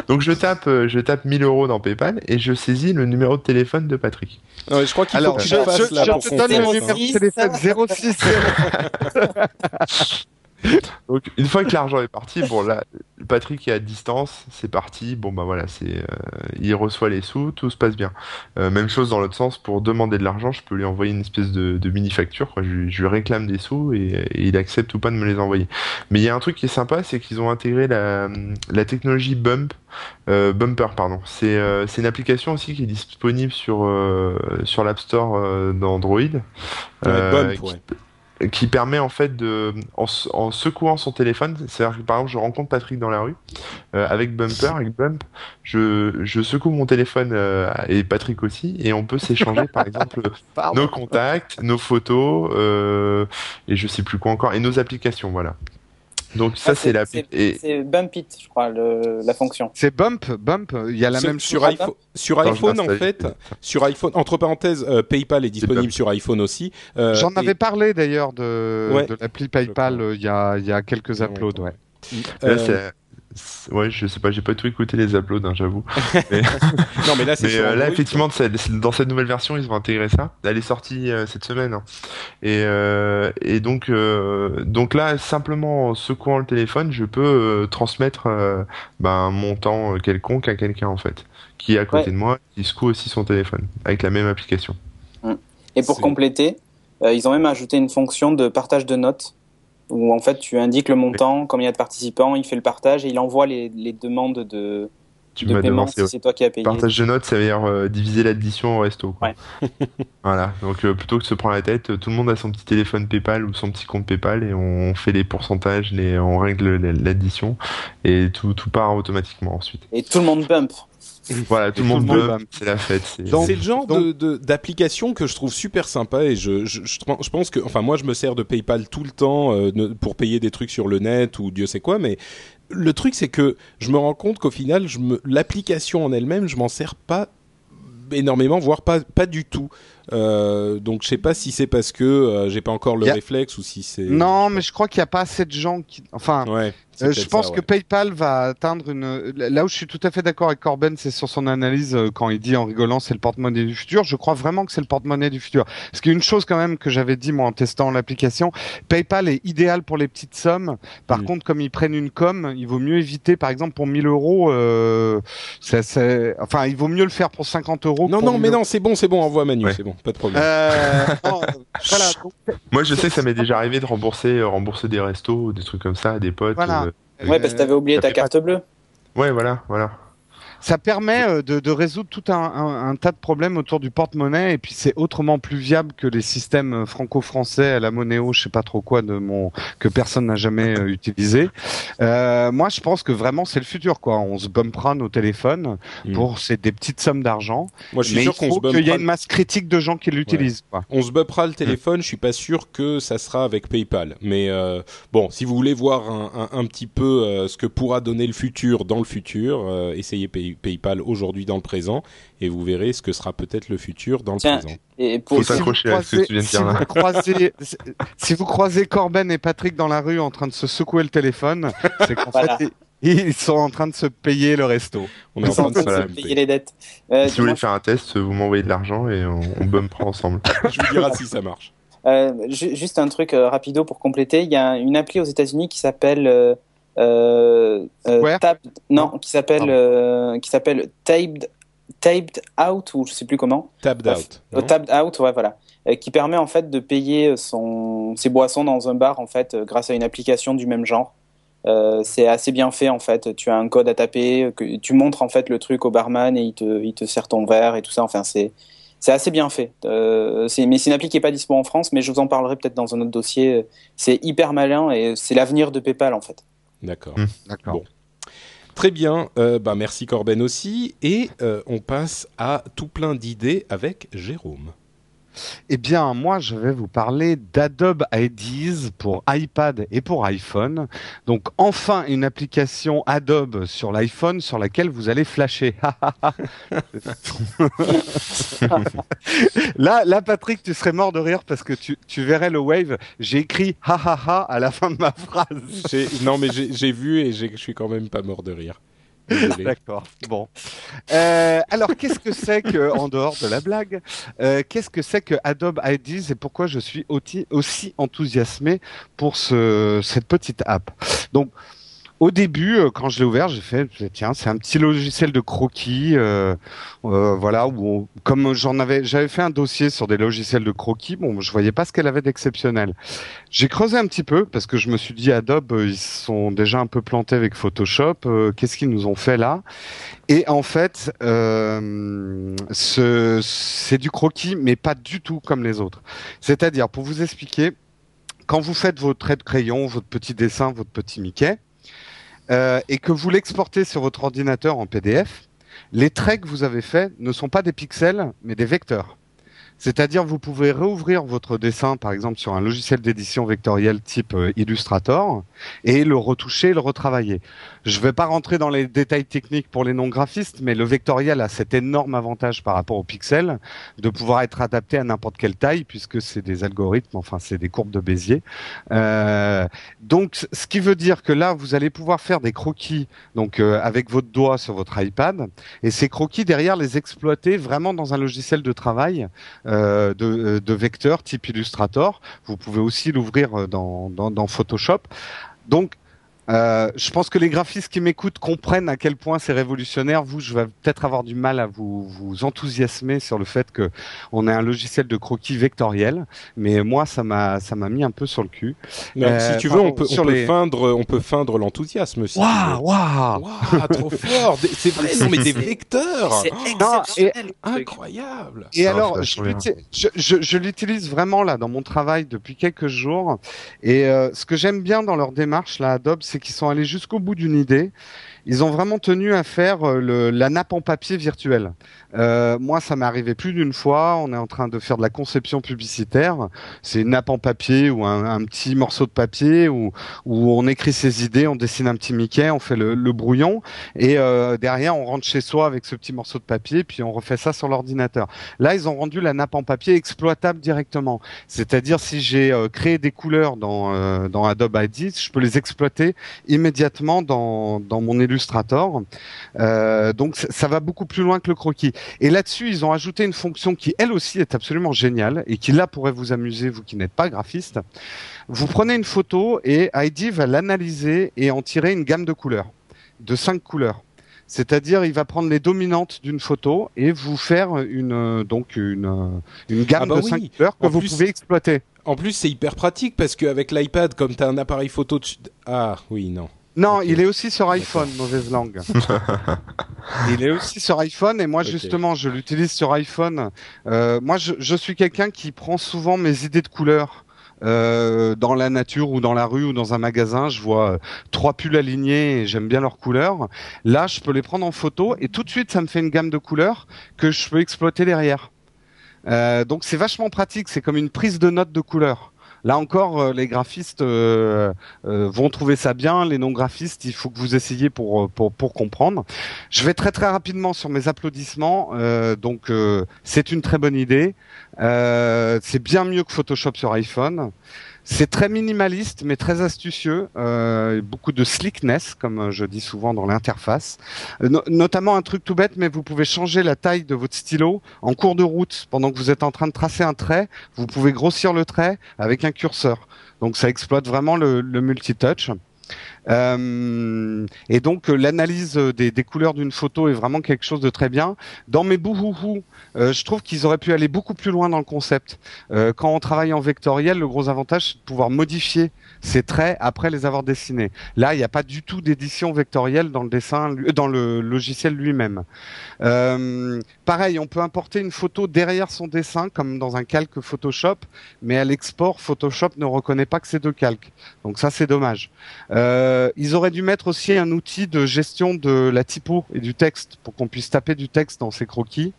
Donc je tape, euh, je tape 1000 euros dans PayPal et je saisis le numéro de téléphone de Patrick. Non, mais je crois qu'il faut que je, fasses je, là je pour te donne le numéro de téléphone 06. Donc une fois que l'argent est parti, bon là, Patrick est à distance, c'est parti. Bon bah voilà, c'est, euh, il reçoit les sous, tout se passe bien. Euh, même chose dans l'autre sens, pour demander de l'argent, je peux lui envoyer une espèce de, de mini facture. Quoi. Je, lui- je lui réclame des sous et, et il accepte ou pas de me les envoyer. Mais il y a un truc qui est sympa, c'est qu'ils ont intégré la, la technologie Bump, euh, Bumper pardon. C'est, c'est une application aussi qui est disponible sur sur l'App Store d'Android. Ouais, Bump, qui- ouais. Qui permet en fait de, en, en secouant son téléphone, c'est-à-dire que par exemple je rencontre Patrick dans la rue euh, avec Bumper, avec Bump, je, je secoue mon téléphone euh, et Patrick aussi, et on peut s'échanger par exemple nos contacts, nos photos euh, et je sais plus quoi encore, et nos applications, voilà. Donc ça Ah, c'est la C'est Bump It, je crois, le, la fonction. C'est Bump, Bump. Il y a la sur, même sur iPhone, sur iPhone en fait, sur iPhone. Entre parenthèses, euh, PayPal est disponible sur iPhone aussi. Euh, J'en et- avais parlé d'ailleurs de, Ouais. de l'appli PayPal euh, il y a, il y a quelques uploads. Ouais. Euh, Là, c'est- c'est- Ouais, je sais pas, j'ai pas tout écouté les uploads, hein, j'avoue. Mais, non, mais là, c'est euh, là, effectivement, c'est- dans cette nouvelle version, ils ont intégré ça. Elle est sortie euh, cette semaine. hein. Et, euh, et donc, euh, donc là, simplement en secouant le téléphone, je peux euh, transmettre euh, ben, un montant quelconque à quelqu'un, en fait, qui est à côté Ouais. de moi, qui secoue aussi son téléphone, avec la même application. Et pour C'est- compléter, euh, ils ont même ajouté une fonction de partage de notes où en fait tu indiques le montant, combien il y a de participants, il fait le partage et il envoie les, les demandes de, Tu de paiement si c'est toi qui as payé. Partage de notes, ça veut dire euh, diviser l'addition au resto. Quoi. Ouais. voilà, donc euh, plutôt que de se prendre la tête, euh, tout le monde a son petit téléphone PayPal ou son petit compte PayPal et on fait les pourcentages, les, on règle l'addition et tout, tout part automatiquement ensuite. Et tout le monde bump. Voilà, tout le monde tout le monde veut, va- c'est la fête. c'est- Donc- c'est le genre donc- de- de d'application que je trouve super sympa et je, je, je, je pense que enfin moi je me sers de PayPal tout le temps euh, pour payer des trucs sur le net ou Dieu sait quoi mais le truc c'est que je me rends compte qu'au final je me l'application en elle-même je m'en sers pas énormément voire pas pas du tout Euh, donc je sais pas si c'est parce que euh, j'ai pas encore le a- réflexe ou si c'est Non, mais je crois qu'il n'y a pas assez de gens qui. Enfin, ouais Euh, je pense ça, que. PayPal va atteindre une. Là où je suis tout à fait d'accord avec Corben, c'est sur son analyse euh, quand il dit en rigolant c'est le porte-monnaie du futur. Je crois vraiment que c'est le porte-monnaie du futur. Parce qu'il y a une chose quand même que j'avais dit moi en testant l'application, PayPal est idéal pour les petites sommes. Par Mm. contre, comme ils prennent une com, il vaut mieux éviter, par exemple pour 1000 euros, euh, ça, c'est- enfin il vaut mieux le faire pour 50 euros. non non mais 1000 non c'est bon c'est bon envoie Manu Ouais. c'est bon pas de problème Euh, non, voilà. donc, Moi, je sais que ça m'est déjà arrivé de rembourser, euh, rembourser des restos ou des trucs comme ça à des potes. Voilà. euh, Ouais, parce que t'avais oublié ta pas- carte bleue. Ouais, voilà, voilà. Ça permet euh, de, de résoudre tout un, un- un tas de problèmes autour du porte-monnaie et puis c'est autrement plus viable que les systèmes euh, franco-français à la Monéo, je sais pas trop quoi de mon que personne n'a jamais euh, utilisé. Euh, moi, je pense que vraiment c'est le futur quoi. On se bumpera nos téléphones Mm. pour c'est des petites sommes d'argent, moi je suis mais sûr qu'on qu'il y ait bumpera une masse critique de gens qui l'utilisent. quoi. On se buppera le téléphone, je suis pas sûr que ça sera avec PayPal. Mais euh, bon, si vous voulez voir un, un, petit peu ce que pourra donner le futur dans le futur, essayez Pay- PayPal aujourd'hui dans le présent et vous verrez ce que sera peut-être le futur dans le Tiens, présent. Et pour Faut Et si s'accrocher à ce que tu viens de si dire là. vous croisez, si vous croisez Corben et Patrick dans la rue en train de se secouer le téléphone, c'est qu'en Voilà. fait ils sont en train de se payer le resto. On est en train de se payer les dettes. Euh, si vous voulez faire un test, vous m'envoyez de l'argent et on, on bumpera ensemble. Je vous dirai si ça marche. Euh, ju- juste un truc euh, rapido pour compléter. Il y a une appli aux États-Unis qui s'appelle euh, euh, non, Non qui s'appelle euh, qui s'appelle Taped Taped Out ou je sais plus comment. Tapped out. Euh, Tapped Out, ouais, voilà, Euh, qui permet en fait de payer son ses boissons dans un bar en fait euh, grâce à une application du même genre. C'est assez bien fait en fait. Tu as un code à taper, que tu montres en fait le truc au barman et il te il te sert ton verre et tout ça. Enfin c'est c'est assez bien fait. C'est mais c'est une appli qui est pas dispo en France, mais je vous en parlerai peut-être dans un autre dossier. C'est hyper malin et c'est l'avenir de PayPal en fait. D'accord. D'accord. Bon. Très bien. Euh, bah merci Corben aussi. Et euh, on passe à tout plein d'idées avec Jérôme. Eh bien, moi, je vais vous parler d'Adobe IDs pour iPad et pour iPhone. Donc, enfin, une application Adobe sur l'iPhone sur laquelle vous allez flasher. là, là, Patrick, tu serais mort de rire parce que tu, tu verrais le wave. J'ai écrit ha ha ha à la fin de ma phrase. Non mais j'ai vu et je suis quand même pas mort de rire. D'accord. Bon. Euh, alors, qu'est-ce que c'est que, en dehors de la blague, euh, qu'est-ce que c'est que Adobe IDs et pourquoi je suis aussi, aussi enthousiasmé pour ce, cette petite app? Donc, au début, euh, quand je l'ai ouvert, j'ai fait tiens, c'est un petit logiciel de croquis, euh, euh, voilà. Où on- comme j'en avais, j'avais fait un dossier sur des logiciels de croquis. Bon, je voyais pas ce qu'elle avait d'exceptionnel. J'ai creusé un petit peu parce que je me suis dit Adobe, euh, ils sont déjà un peu plantés avec Photoshop. euh, Qu'est-ce qu'ils nous ont fait là? Et en fait, euh, ce- c'est du croquis, mais pas du tout comme les autres. C'est-à-dire, pour vous expliquer. quand vous faites vos traits de crayon, votre petit dessin, votre petit Mickey, euh, et que vous l'exportez sur votre ordinateur en PDF, les traits que vous avez faits ne sont pas des pixels, mais des vecteurs. C'est-à-dire vous pouvez réouvrir votre dessin, par exemple sur un logiciel d'édition vectorielle type euh, Illustrator, et le retoucher, le retravailler. Je ne vais pas rentrer dans les détails techniques pour les non-graphistes, mais le vectoriel a cet énorme avantage par rapport au pixel de pouvoir être adapté à n'importe quelle taille, puisque c'est des algorithmes, enfin c'est des courbes de Bézier. Euh, donc, ce qui veut dire que là, vous allez pouvoir faire des croquis, donc euh, avec votre doigt sur votre iPad, et ces croquis derrière les exploiter vraiment dans un logiciel de travail de, de vecteur type Illustrator. Vous pouvez aussi l'ouvrir dans, dans, dans Photoshop. Donc, euh, je pense que les graphistes qui m'écoutent comprennent à quel point c'est révolutionnaire. Vous, je vais peut-être avoir du mal à vous, vous enthousiasmer sur le fait que on ait un logiciel de croquis vectoriel, mais moi, ça m'a ça m'a mis un peu sur le cul. Euh, si tu veux, on peut, on peut feindre on peut feindre l'enthousiasme. Si waouh, waouh, wow, trop fort C'est vrai, non mais des vecteurs. C'est exceptionnel, incroyable. Et alors, je, je, je, je l'utilise vraiment là dans mon travail depuis quelques jours. Et euh, ce que j'aime bien dans leur démarche là, Adobe, c'est qui sont allés jusqu'au bout d'une idée. Ils ont vraiment tenu à faire euh, le, la nappe en papier virtuelle. Euh, moi, ça m'est arrivé plus d'une fois. On est en train de faire de la conception publicitaire. C'est une nappe en papier ou un, petit morceau de papier où, où on écrit ses idées, on dessine un petit Mickey, on fait le, le brouillon et euh, derrière on rentre chez soi avec ce petit morceau de papier puis on refait ça sur l'ordinateur. Là, ils ont rendu la nappe en papier exploitable directement. C'est-à-dire si j'ai euh, créé des couleurs dans, euh, dans Adobe ID, je peux les exploiter immédiatement dans, dans mon Illustrator. Euh, donc ça va beaucoup plus loin que le croquis. Et là-dessus, ils ont ajouté une fonction qui, elle aussi, est absolument géniale et qui, là, pourrait vous amuser, vous qui n'êtes pas graphiste. Vous prenez une photo et ID va l'analyser et en tirer une gamme de couleurs, de cinq couleurs. C'est-à-dire, il va prendre les dominantes d'une photo et vous faire une donc une une gamme ah bah de oui. cinq couleurs que En vous plus- pouvez exploiter. En plus, c'est hyper pratique parce qu'avec l'iPad, comme tu as un appareil photo dessus... Ah oui, non. Non, il est aussi sur iPhone, mauvaise langue. il est aussi sur iPhone et moi justement je l'utilise sur iPhone. Euh, moi je, je suis quelqu'un qui prend souvent mes idées de couleurs. euh, dans la nature ou dans la rue ou dans un magasin, je vois euh, trois pulls alignés et j'aime bien leurs couleurs. Là, je peux les prendre en photo et tout de suite, ça me fait une gamme de couleurs que je peux exploiter derrière. Euh, donc c'est vachement pratique, c'est comme une prise de notes de couleurs. Là encore, euh, les graphistes euh, euh, vont trouver ça bien. Les non-graphistes, il faut que vous essayiez pour, pour, pour comprendre. Je vais très très rapidement sur mes applaudissements. Donc c'est une très bonne idée. C'est bien mieux que Photoshop sur iPhone. C'est très minimaliste mais très astucieux. Euh, beaucoup de slickness, comme je dis souvent dans l'interface. Euh, no- notamment un truc tout bête, mais vous pouvez changer la taille de votre stylo en cours de route pendant que vous êtes en train de tracer un trait. Vous pouvez grossir le trait avec un curseur. Donc ça exploite vraiment le, le multitouch. Euh, et donc euh, l'analyse des, couleurs d'une photo est vraiment quelque chose de très bien. Dans mes bouhouhou, euh, je trouve qu'ils auraient pu aller beaucoup plus loin dans le concept. Quand on travaille en vectoriel, le gros avantage c'est de pouvoir modifier ces traits après les avoir dessinés. Là, il n'y a pas du tout d'édition vectorielle dans le dessin, dans le logiciel lui-même. Pareil, on peut importer une photo derrière son dessin, comme dans un calque Photoshop, mais à l'export, Photoshop ne reconnaît pas que c'est deux calques. Donc ça, c'est dommage. Ils auraient dû mettre aussi un outil de gestion de la typo et du texte pour qu'on puisse taper du texte dans ces croquis.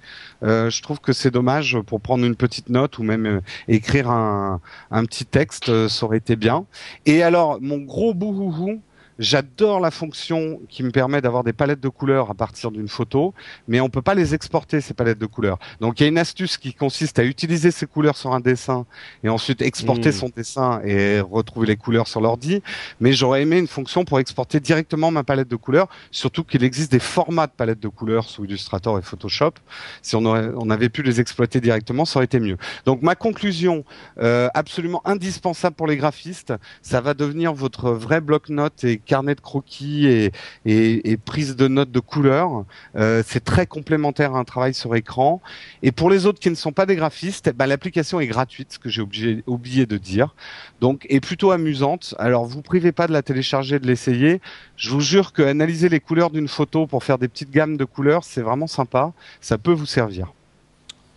Euh, je trouve que c'est dommage pour prendre une petite note ou même euh, écrire un, un petit texte, euh, ça aurait été bien. Et alors, mon gros bouhouhou, J'adore la fonction qui me permet d'avoir des palettes de couleurs à partir d'une photo, mais on peut pas les exporter ces palettes de couleurs. Donc il y a une astuce qui consiste à utiliser ces couleurs sur un dessin et ensuite exporter Mm. son dessin et retrouver les couleurs sur l'ordi. Mais j'aurais aimé une fonction pour exporter directement ma palette de couleurs, surtout qu'il existe des formats de palettes de couleurs sous Illustrator et Photoshop. Si on, aurait, on avait pu les exploiter directement, ça aurait été mieux. Donc ma conclusion, euh, absolument indispensable pour les graphistes, ça va devenir votre vrai bloc-notes et carnet de croquis et, et, et prise de notes de couleurs. Euh, c'est très complémentaire à un travail sur écran. Et pour les autres qui ne sont pas des graphistes, bah, l'application est gratuite, ce que j'ai oublié, oublié de dire. Donc, est plutôt amusante. Alors, vous privez pas de la télécharger, de l'essayer. Je vous jure que analyser les couleurs d'une photo pour faire des petites gammes de couleurs, c'est vraiment sympa. Ça peut vous servir.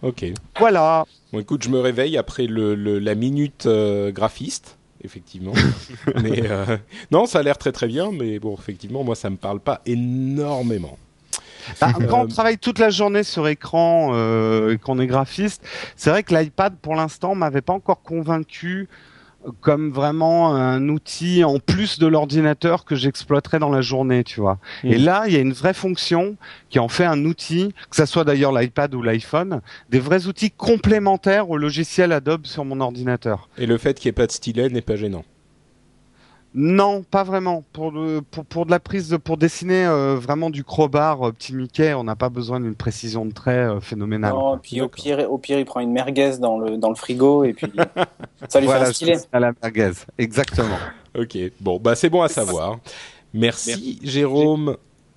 Ok. Voilà. Bon, écoute, je me réveille après le, le- la minute euh, graphiste effectivement. mais non, ça a l'air très très bien, mais bon, effectivement, moi, ça me parle pas énormément. Bah, quand on travaille toute la journée sur écran et qu'on est graphiste, c'est vrai que l'iPad, pour l'instant, m'avait pas encore convaincu comme vraiment un outil en plus de l'ordinateur que j'exploiterais dans la journée, tu vois. Et mm. là, il y a une vraie fonction qui en fait un outil, que ça soit d'ailleurs l'iPad ou l'iPhone, des vrais outils complémentaires au logiciel Adobe sur mon ordinateur. Et le fait qu'il n'y ait pas de stylet n'est pas gênant. Non, pas vraiment. Pour, pour, pour de la prise, de, pour dessiner euh, vraiment du crowbar euh, petit Mickey, on n'a pas besoin d'une précision de trait euh, phénoménale. Non, puis au pire, au pire, il prend une merguez dans le, dans le frigo et puis ça lui fait un stylet. à la merguez, exactement. ok, bon, bah c'est bon à savoir. Merci. Jérôme.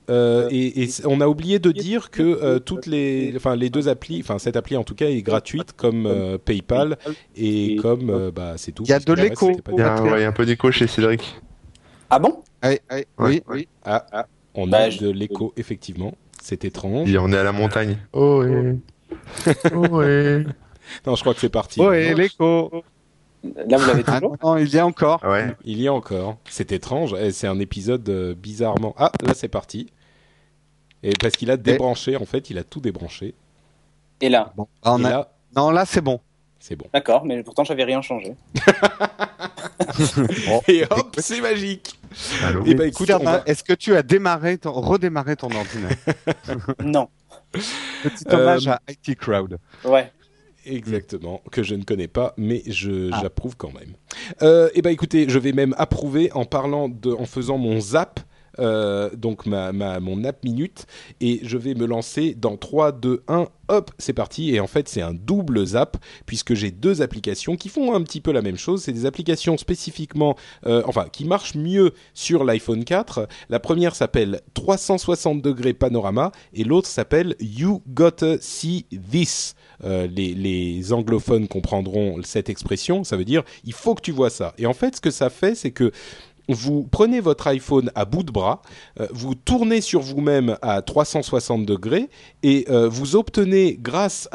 Euh, et, on a oublié de dire que euh, toutes les, enfin les deux applis, enfin cette appli en tout cas est gratuite comme euh, PayPal et comme bah c'est tout. Il y a de l'écho. Il y a un peu d'écho chez Cédric. Ah bon? Oui, oui, Ah, ah, on a de l'écho effectivement. C'est étrange. Et on est à la montagne. Oh oui. oh oui. Non, je crois que c'est parti. Oh l'écho. Là, vous l'avez ah toujours Non, il y a encore. Ouais. Il y a encore. C'est étrange. C'est un épisode bizarrement. Ah, là, c'est parti. Et parce qu'il a débranché, en fait, il a tout débranché. Et là, Non, là, c'est bon. C'est bon. D'accord, mais pourtant, j'avais rien changé. Et hop, c'est magique. Et bah, écoute, est-ce que tu as démarré ton... redémarré ton ordinateur Non. Petit hommage à IT Crowd. Ouais. Exactement, que je ne connais pas, mais je ah. j'approuve quand même. Euh, et bah écoutez, je vais même approuver en parlant de, en faisant mon zap euh, donc ma, mon app minute, et je vais me lancer dans 3, 2, 1, hop, c'est parti. Et en fait, c'est un double zap, puisque j'ai deux applications qui font un petit peu la même chose. C'est des applications spécifiquement, euh, enfin, qui marchent mieux sur l'iPhone 4. La première s'appelle 360 degrés panorama, et l'autre s'appelle You Gotta See This. Euh, les, les, anglophones comprendront cette expression, ça veut dire il faut que tu vois ça. Et en fait, ce que ça fait, c'est que vous prenez votre iPhone à bout de bras, euh, vous tournez sur vous-même à 360 degrés et euh, vous obtenez, grâce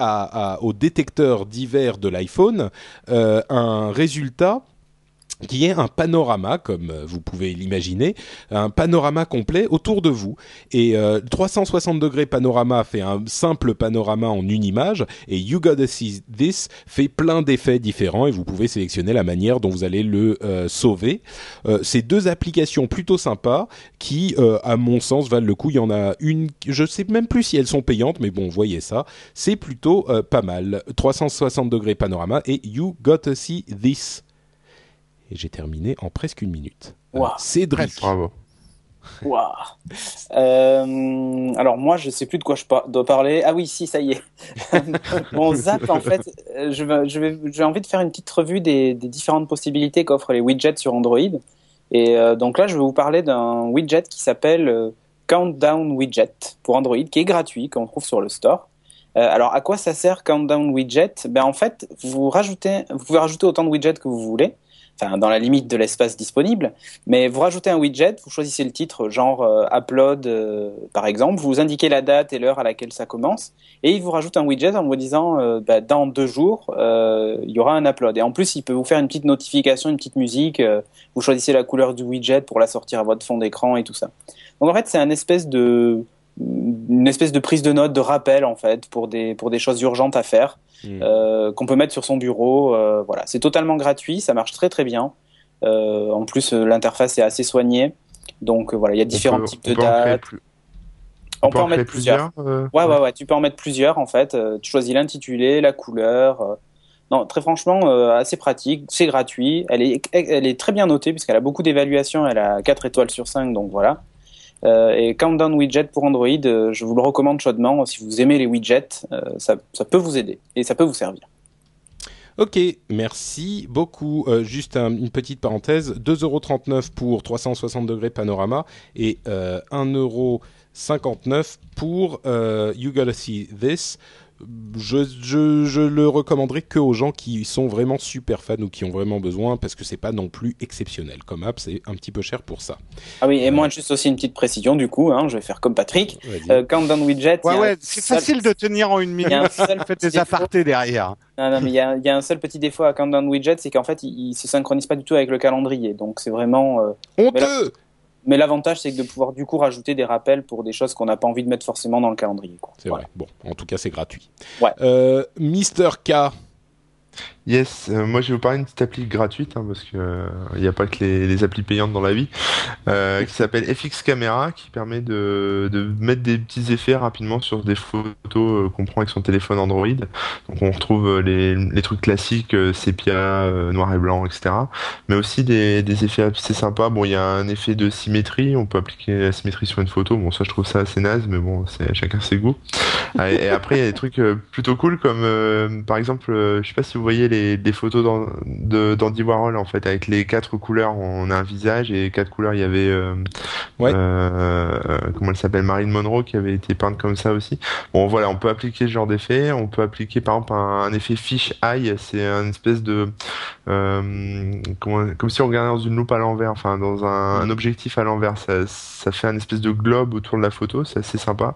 au détecteur divers de l'iPhone, euh, un résultat qui est un panorama, comme euh, vous pouvez l'imaginer, un panorama complet autour de vous. Et 360 euh, degrés panorama fait un simple panorama en une image, et You Gotta See This fait plein d'effets différents, et vous pouvez sélectionner la manière dont vous allez le euh, sauver. C'est deux applications plutôt sympas, qui, à mon sens, valent le coup. Il y en a une, je sais même plus si elles sont payantes, mais bon, voyez ça, c'est plutôt pas mal. 360 degrés panorama et You Gotta See This. Et j'ai terminé en presque une minute. Wow. Cédric. Bravo. Wow. Euh, alors moi, je sais plus de quoi je dois parler. Ah oui, si, ça y est. Bon, Zap, en fait, je vais, je vais, j'ai envie de faire une petite revue des, des différentes possibilités qu'offrent les widgets sur Android. Et euh, donc là, je vais vous parler d'un widget qui s'appelle euh, Countdown Widget pour Android, qui est gratuit, qu'on trouve sur le store. Euh, alors, à quoi ça sert Countdown Widget? Ben en fait, vous rajoutez, vous pouvez rajouter autant de widgets que vous voulez dans la limite de l'espace disponible. Mais vous rajoutez un widget, vous choisissez le titre, genre euh, upload euh, par exemple, vous indiquez la date et l'heure à laquelle ça commence, et il vous rajoute un widget en vous disant euh, bah, dans deux jours il y aura un upload. Et en plus, il peut vous faire une petite notification, une petite musique. vous choisissez la couleur du widget pour la sortir à votre fond d'écran et tout ça. Donc en fait, c'est un espèce de une espèce de prise de notes, de rappel en fait pour des pour des choses urgentes à faire. Hmm. Euh, qu'on peut mettre sur son bureau. Euh, voilà, c'est totalement gratuit, ça marche très très bien. Euh, en plus, l'interface est assez soignée, donc voilà, il y a différents types de dates. On, peut en mettre plusieurs. ouais, ouais, ouais, tu peux en mettre plusieurs en fait. tu choisis l'intitulé, la couleur. Non, très franchement, assez pratique. C'est gratuit. Elle est, elle est très bien notée puisqu'elle a beaucoup d'évaluations. Elle a 4 étoiles sur 5, donc voilà. Euh, et Countdown Widget pour Android, euh, je vous le recommande chaudement. Si vous aimez les widgets, euh, ça, peut vous aider et ça peut vous servir. Ok, merci beaucoup. juste une petite parenthèse, 2,39€ pour 360 degrés panorama et euh, 1,59€ pour You Gotta See This. Je, je, je, le recommanderais que aux gens qui sont vraiment super fans ou qui ont vraiment besoin parce que c'est pas non plus exceptionnel comme app, c'est un petit peu cher pour ça. Ah oui, et moi juste aussi une petite précision du coup, hein, je vais faire comme Patrick. Euh, Countdown Widget. Ouais, ouais, c'est facile de tenir en une minute. Faites des apartés derrière. Non, non, mais il y a, y a, un seul petit défaut à Countdown Widget, c'est qu'en fait, il, il, se synchronise pas du tout avec le calendrier. Donc c'est vraiment euh, honteux. Mais l'avantage, c'est de pouvoir du coup rajouter des rappels pour des choses qu'on n'a pas envie de mettre forcément dans le calendrier. C'est voilà. vrai. Bon, en tout cas, c'est gratuit. Ouais. Euh, Mister K. Yes, euh, moi je vais vous parler d'une petite appli gratuite parce que il n'y a pas que les, les, applis payantes dans la vie, euh, qui s'appelle FX Camera, qui permet de, mettre des petits effets rapidement sur des photos qu'on prend avec son téléphone Android. Donc on retrouve les, trucs classiques, sépia, noir et blanc, etc. Mais aussi des, effets assez sympas. Bon, il y a un effet de symétrie, on peut appliquer la symétrie sur une photo. Bon, ça je trouve ça assez naze, mais bon, c'est chacun ses goûts. et après il y a des trucs plutôt cool comme par exemple, je sais pas si vous voyez les, des photos d'Andy Warhol en fait. Avec les quatre couleurs on a un visage et quatre couleurs. Il y avait euh, ouais. euh, comment elle s'appelle Marilyn Monroe qui avait été peinte comme ça aussi. Bon voilà on peut appliquer ce genre d'effet. On peut appliquer par exemple un, un effet fish eye. C'est une espèce de euh, comment, comme si on regardait dans une loupe à l'envers. Enfin dans un, un objectif à l'envers. Ça, ça fait un espèce de globe autour de la photo. C'est assez sympa.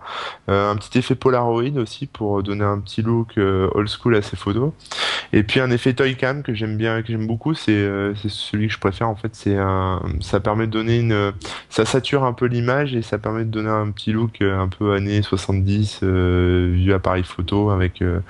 Euh, un petit effet Polaroid aussi pour donner un petit look old school à ces photos. Et puis un effet toy cam que j'aime bien, que j'aime beaucoup, c'est euh, celui que je préfère en fait. C'est un, ça permet de donner une, ça sature un peu l'image et ça permet de donner un petit look euh, un peu années 70, euh, vieux appareil photo avec euh,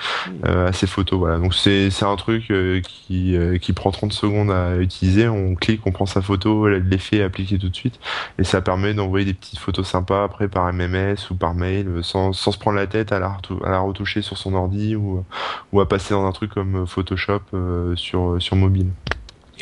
euh, assez photos. Voilà. Donc c'est c'est un truc euh, qui qui prend 30 secondes à utiliser. On clique, on prend sa photo, l'effet est appliqué tout de suite et ça permet d'envoyer des petites photos sympas après par MMS ou par mail sans sans se prendre la tête à la à la retoucher sur son ordi ou ou à passer dans un truc comme Photoshop euh, sur, sur mobile.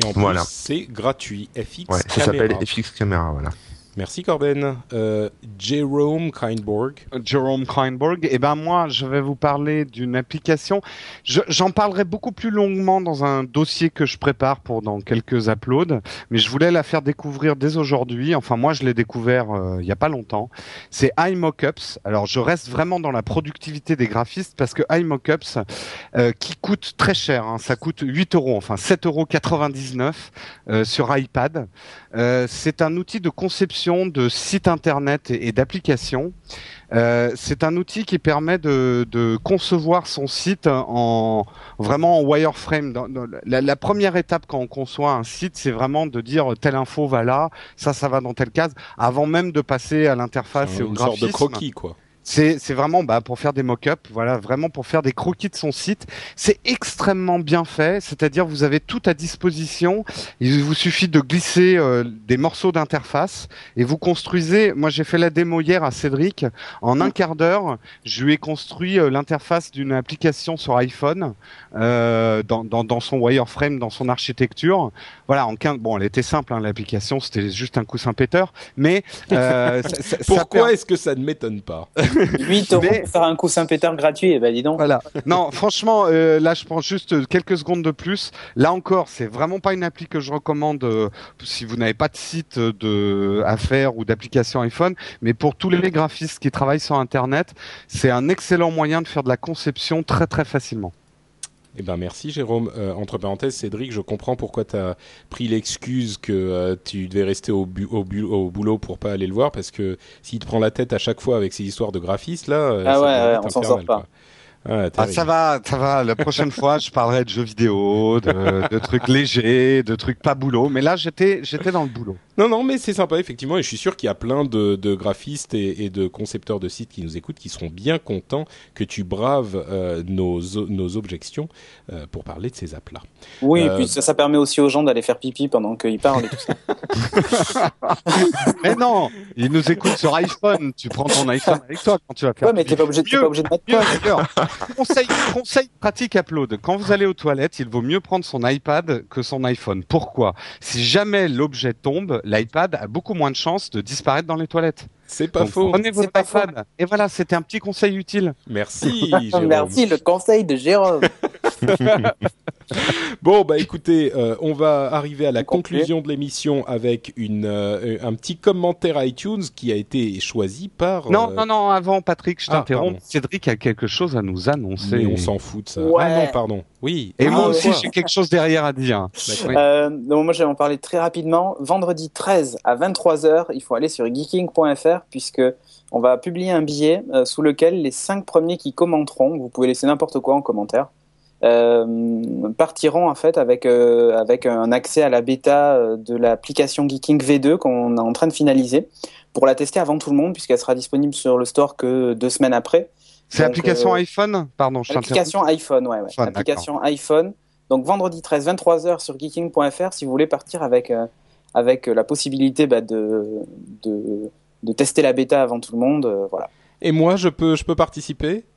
Et en plus, voilà. c'est gratuit. FX ouais, Ça s'appelle FX Camera, voilà. Merci Corben. Euh, Jerome Kindborg. Jerome Kindborg. Eh ben moi, je vais vous parler d'une application. J'en je, parlerai beaucoup plus longuement dans un dossier que je prépare pour dans quelques uploads, mais je voulais la faire découvrir dès aujourd'hui. Enfin, moi, je l'ai découvert euh, il y a pas longtemps. C'est iMockups. Alors, je reste vraiment dans la productivité des graphistes parce que iMockups, euh, qui coûte très cher, hein, ça coûte 8 euros, enfin 7,99 euros euh, sur iPad. c'est un outil de conception de sites internet et, et d'applications. Euh, c'est un outil qui permet de, de, concevoir son site en vraiment en wireframe. Dans, dans, la, la, première étape quand on conçoit un site, c'est vraiment de dire telle info va là, ça ça va dans telle case, avant même de passer à l'interface et au une graphisme. sorte de croquis quoi. C'est vraiment bah, pour faire des mock-ups, voilà, vraiment pour faire des croquis de son site. C'est extrêmement bien fait, c'est-à-dire vous avez tout à disposition. Il vous suffit de glisser euh, des morceaux d'interface et vous construisez. Moi, j'ai fait la démo hier à Cédric. En un quart d'heure, je lui ai construit euh, l'interface d'une application sur iPhone euh, dans, dans, dans, son wireframe, dans son architecture. Voilà, en 15... bon, elle était simple, hein, l'application, c'était juste un coussin péteur, mais euh, ça, pourquoi per... est-ce que ça ne m'étonne pas? 8 euros mais... pour faire un coussin péteur gratuit, et eh ben dis donc. Voilà. Non, franchement, euh, là, je prends juste quelques secondes de plus. Là encore, c'est vraiment pas une appli que je recommande euh, si vous n'avez pas de site de à faire ou d'application iPhone, mais pour tous les graphistes qui travaillent sur Internet, c'est un excellent moyen de faire de la conception très très facilement. Eh ben merci Jérôme. Euh, entre parenthèses, Cédric, je comprends pourquoi tu as pris l'excuse que euh, tu devais rester au, bu au, bu au, boulot pour pas aller le voir, parce que s'il te prend la tête à chaque fois avec ces histoires de graphistes là, euh, ah ouais, ouais on s'en sort pas. Quoi. Ah, ah, ça va, ça va. La prochaine fois, je parlerai de jeux vidéo, de, de, trucs légers, de trucs pas boulot. Mais là, j'étais, j'étais dans le boulot. Non, non, mais c'est sympa effectivement, et je suis sûr qu'il y a plein de, de graphistes et, et, de concepteurs de sites qui nous écoutent, qui seront bien contents que tu braves euh, nos, nos objections euh, pour parler de ces apps-là. Oui, euh... et puis ça, ça, permet aussi aux gens d'aller faire pipi pendant qu'ils parlent et tout ça. mais non, ils nous écoutent sur iPhone. Tu prends ton iPhone avec toi quand tu vas faire. Ouais, mais t'es pas obligé, pas obligé de mettre mieux, conseil, conseil pratique upload. Quand vous allez aux toilettes, il vaut mieux prendre son iPad que son iPhone. Pourquoi? Si jamais l'objet tombe, l'iPad a beaucoup moins de chances de disparaître dans les toilettes. C'est pas Donc, faux. Prenez votre iPad. Et voilà, c'était un petit conseil utile. Merci. Jérôme. Merci le conseil de Jérôme. Bon, bah écoutez, euh, on va arriver à la conclusion de l'émission avec une, euh, un petit commentaire iTunes qui a été choisi par. Non, non, non, avant Patrick, je ah, t'interromps. Cédric a quelque chose à nous annoncer. Mais on s'en fout de ça. Ah non, pardon. Oui. Et moi aussi, j'ai quelque chose derrière à dire. Euh, donc moi, je vais en parler très rapidement. Vendredi 13 à 23h, il faut aller sur geeking.fr puisque on va publier un billet sous lequel les cinq premiers qui commenteront, vous pouvez laisser n'importe quoi en commentaire, euh, partiront en fait avec euh, avec un accès à la bêta euh, de l'application Geeking V2 qu'on est en train de finaliser pour la tester avant tout le monde puisqu'elle sera disponible sur le store que deux semaines après. C'est l'application iPhone? Pardon, je Application iPhone, ouais, ouais. application iPhone. Donc vendredi 13 23h sur geeking.fr si vous voulez partir avec avec la possibilité bah, de, de de tester la bêta avant tout le monde, voilà. Et moi, je peux je peux participer? euh,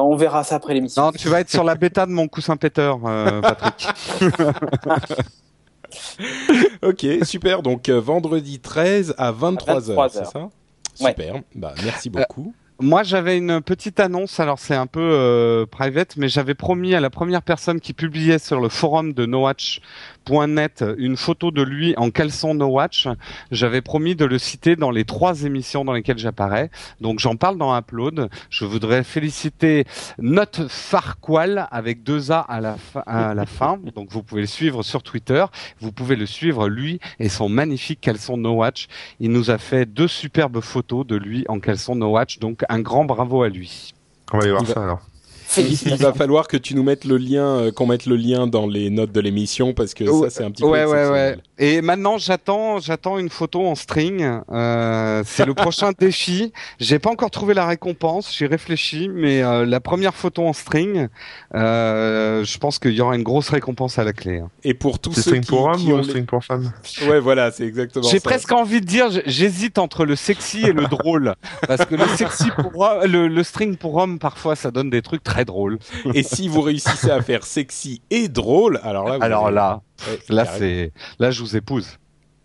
on verra ça après l'émission. Non, tu vas être sur la bêta de mon coussin péteur, euh, Patrick. ok, super. Donc euh, vendredi 13 à 23h, c'est ça? Super. Bah, merci beaucoup. Moi, j'avais une petite annonce. Alors, c'est un peu private, mais j'avais promis à la première personne qui publiait sur le forum de NoWatch .net une photo de lui en caleçon No Watch. J'avais promis de le citer dans les trois émissions dans lesquelles j'apparais. Donc j'en parle dans Upload. Je voudrais féliciter Note Farqual avec deux A à la, fin, à la fin. Donc vous pouvez le suivre sur Twitter. Vous pouvez le suivre lui et son magnifique caleçon No Watch. Il nous a fait deux superbes photos de lui en caleçon No Watch. Donc un grand bravo à lui. On va y voir ça alors. Il va falloir que tu nous mettes le lien, euh, qu'on mette le lien dans les notes de l'émission parce que ça c'est un petit peu. Ouais ouais ouais. Et maintenant j'attends, j'attends une photo en string. Euh, c'est le prochain défi. J'ai pas encore trouvé la récompense. J'ai réfléchi, mais euh, la première photo en string, euh, je pense qu'il y aura une grosse récompense à la clé. Hein. Et pour tous ceux string pour homme ou string pour femme Ouais voilà, c'est exactement. J'ai presque envie de dire, j'hésite entre le sexy et le drôle parce que le sexy pour le, le string pour homme parfois ça donne des trucs très drôle. Et si vous réussissez à faire sexy et drôle, alors là, alors là, là c'est, là je vous épouse.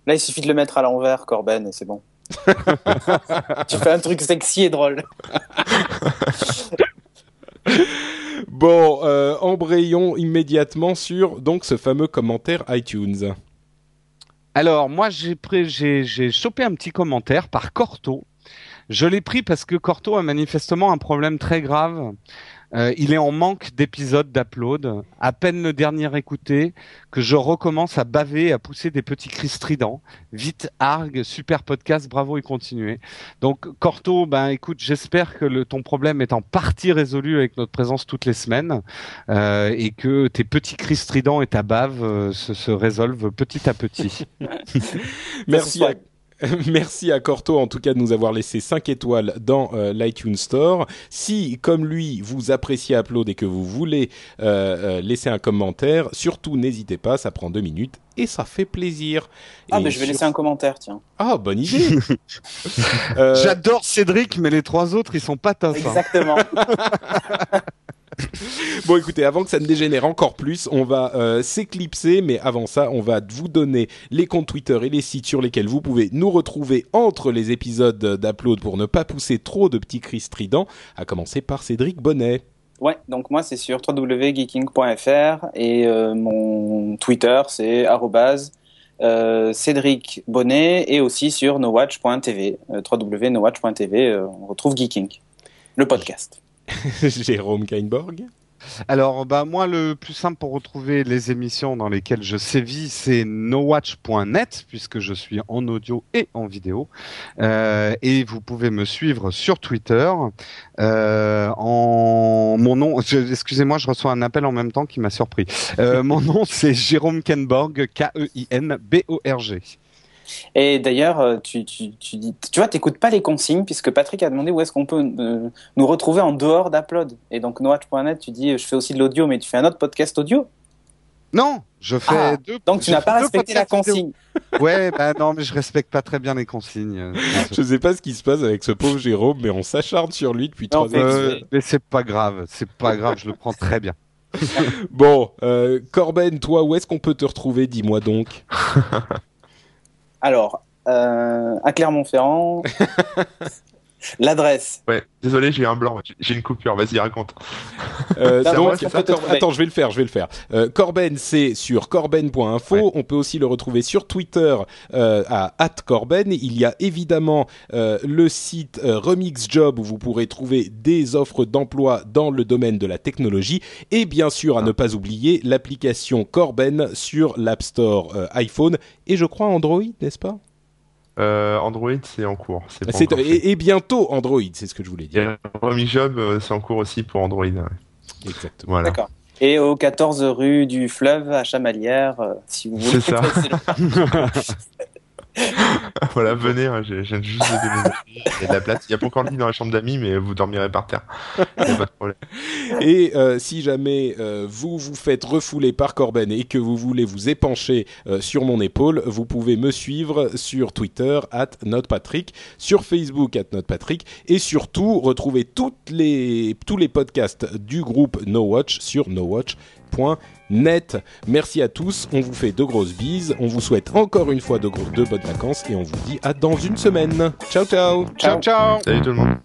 Là, il suffit de le mettre à l'envers, Corben, et c'est bon. tu fais un truc sexy et drôle. bon, euh, embrayons immédiatement sur donc ce fameux commentaire iTunes. Alors moi j'ai j'ai chopé un petit commentaire par Corto. Je l'ai pris parce que Corto a manifestement un problème très grave euh, il est en manque d'épisodes d'upload. À peine le dernier écouté, que je recommence à baver, à pousser des petits cris stridents. Vite, arg, super podcast, bravo et continuez. Donc, Corto, ben écoute, j'espère que le, ton problème est en partie résolu avec notre présence toutes les semaines euh, et que tes petits cris stridents et ta bave euh, se, se résolvent petit à petit. Merci. Merci à Corto en tout cas de nous avoir laissé 5 étoiles dans euh, l'iTunes Store. Si, comme lui, vous appréciez Upload et que vous voulez euh, euh, laisser un commentaire, surtout n'hésitez pas, ça prend deux minutes et ça fait plaisir. Ah, mais je vais laisser un commentaire, tiens. Ah, bonne idée. J'adore Cédric, mais les trois autres, ils sont pas top. Hein. Bon, écoutez, avant que ça ne dégénère encore plus, on va euh, s'éclipser, mais avant ça, on va vous donner les comptes Twitter et les sites sur lesquels vous pouvez nous retrouver entre les épisodes d'Upload pour ne pas pousser trop de petits cris stridents, à commencer par Cédric Bonnet. Ouais, donc moi c'est sur www.geeking.fr et euh, mon Twitter c'est euh, Cédric Bonnet et aussi sur nowatch.tv, euh, www.nowatch.tv, on retrouve Geeking, le podcast. Jérôme Kainborg alors, bah moi, le plus simple pour retrouver les émissions dans lesquelles je sévis, c'est nowatch.net, puisque je suis en audio et en vidéo. Euh, et vous pouvez me suivre sur Twitter. Euh, en mon nom, excusez-moi, je reçois un appel en même temps qui m'a surpris. Euh, mon nom, c'est Jérôme Kenborg, K-E-I-N-B-O-R-G. Et d'ailleurs, euh, tu, tu, tu, dis, tu vois, t'écoutes pas les consignes puisque Patrick a demandé où est-ce qu'on peut euh, nous retrouver en dehors d'Upload. Et donc, noatch.net, tu dis, je fais aussi de l'audio, mais tu fais un autre podcast audio? Non, je fais ah, deux. Donc, tu n'as pas respecté la consigne. ouais, bah non, mais je respecte pas très bien les consignes. je sais pas ce qui se passe avec ce pauvre Jérôme, mais on s'acharne sur lui depuis trois ans. Euh, mais c'est pas grave, c'est pas grave, je le prends très bien. bon, euh, Corben, toi, où est-ce qu'on peut te retrouver? Dis-moi donc. Alors, euh, à Clermont-Ferrand. L'adresse. Ouais, désolé, j'ai un blanc, j'ai une coupure, vas-y, raconte. Euh, donc, attends, je vais le faire, je vais le faire. Euh, Corben, c'est sur corben.info. On peut aussi le retrouver sur Twitter euh, à @corben. Il y a évidemment euh, le site euh, Remix Job où vous pourrez trouver des offres d'emploi dans le domaine de la technologie et bien sûr à ne pas oublier l'application Corben sur l'App Store iPhone et je crois Android, n'est-ce pas? Euh, Android, c'est en cours. C'est et, et, bientôt Android, c'est ce que je voulais dire. Remix Job, c'est en cours aussi pour Android. Exactement. Voilà. D'accord. Et au 14 rue du Fleuve à Chamalières, euh, si vous voulez. C'est ça. voilà, venez, hein, j'ai juste de Il y a de la place. Il y a pas encore le lit dans la chambre d'amis, mais vous dormirez par terre. pas de problème. Et euh, si jamais euh, vous vous faites refouler par Corben et que vous voulez vous épancher euh, sur mon épaule, vous pouvez me suivre sur Twitter at NotePatrick, sur Facebook at NotePatrick et surtout retrouver toutes les, tous les podcasts du groupe No Watch sur nowatch.com net. Merci à tous, on vous fait de grosses bises, on vous souhaite encore une fois de, de bonnes vacances et on vous dit à dans une semaine. Ciao ciao. Ciao ciao. Salut tout le monde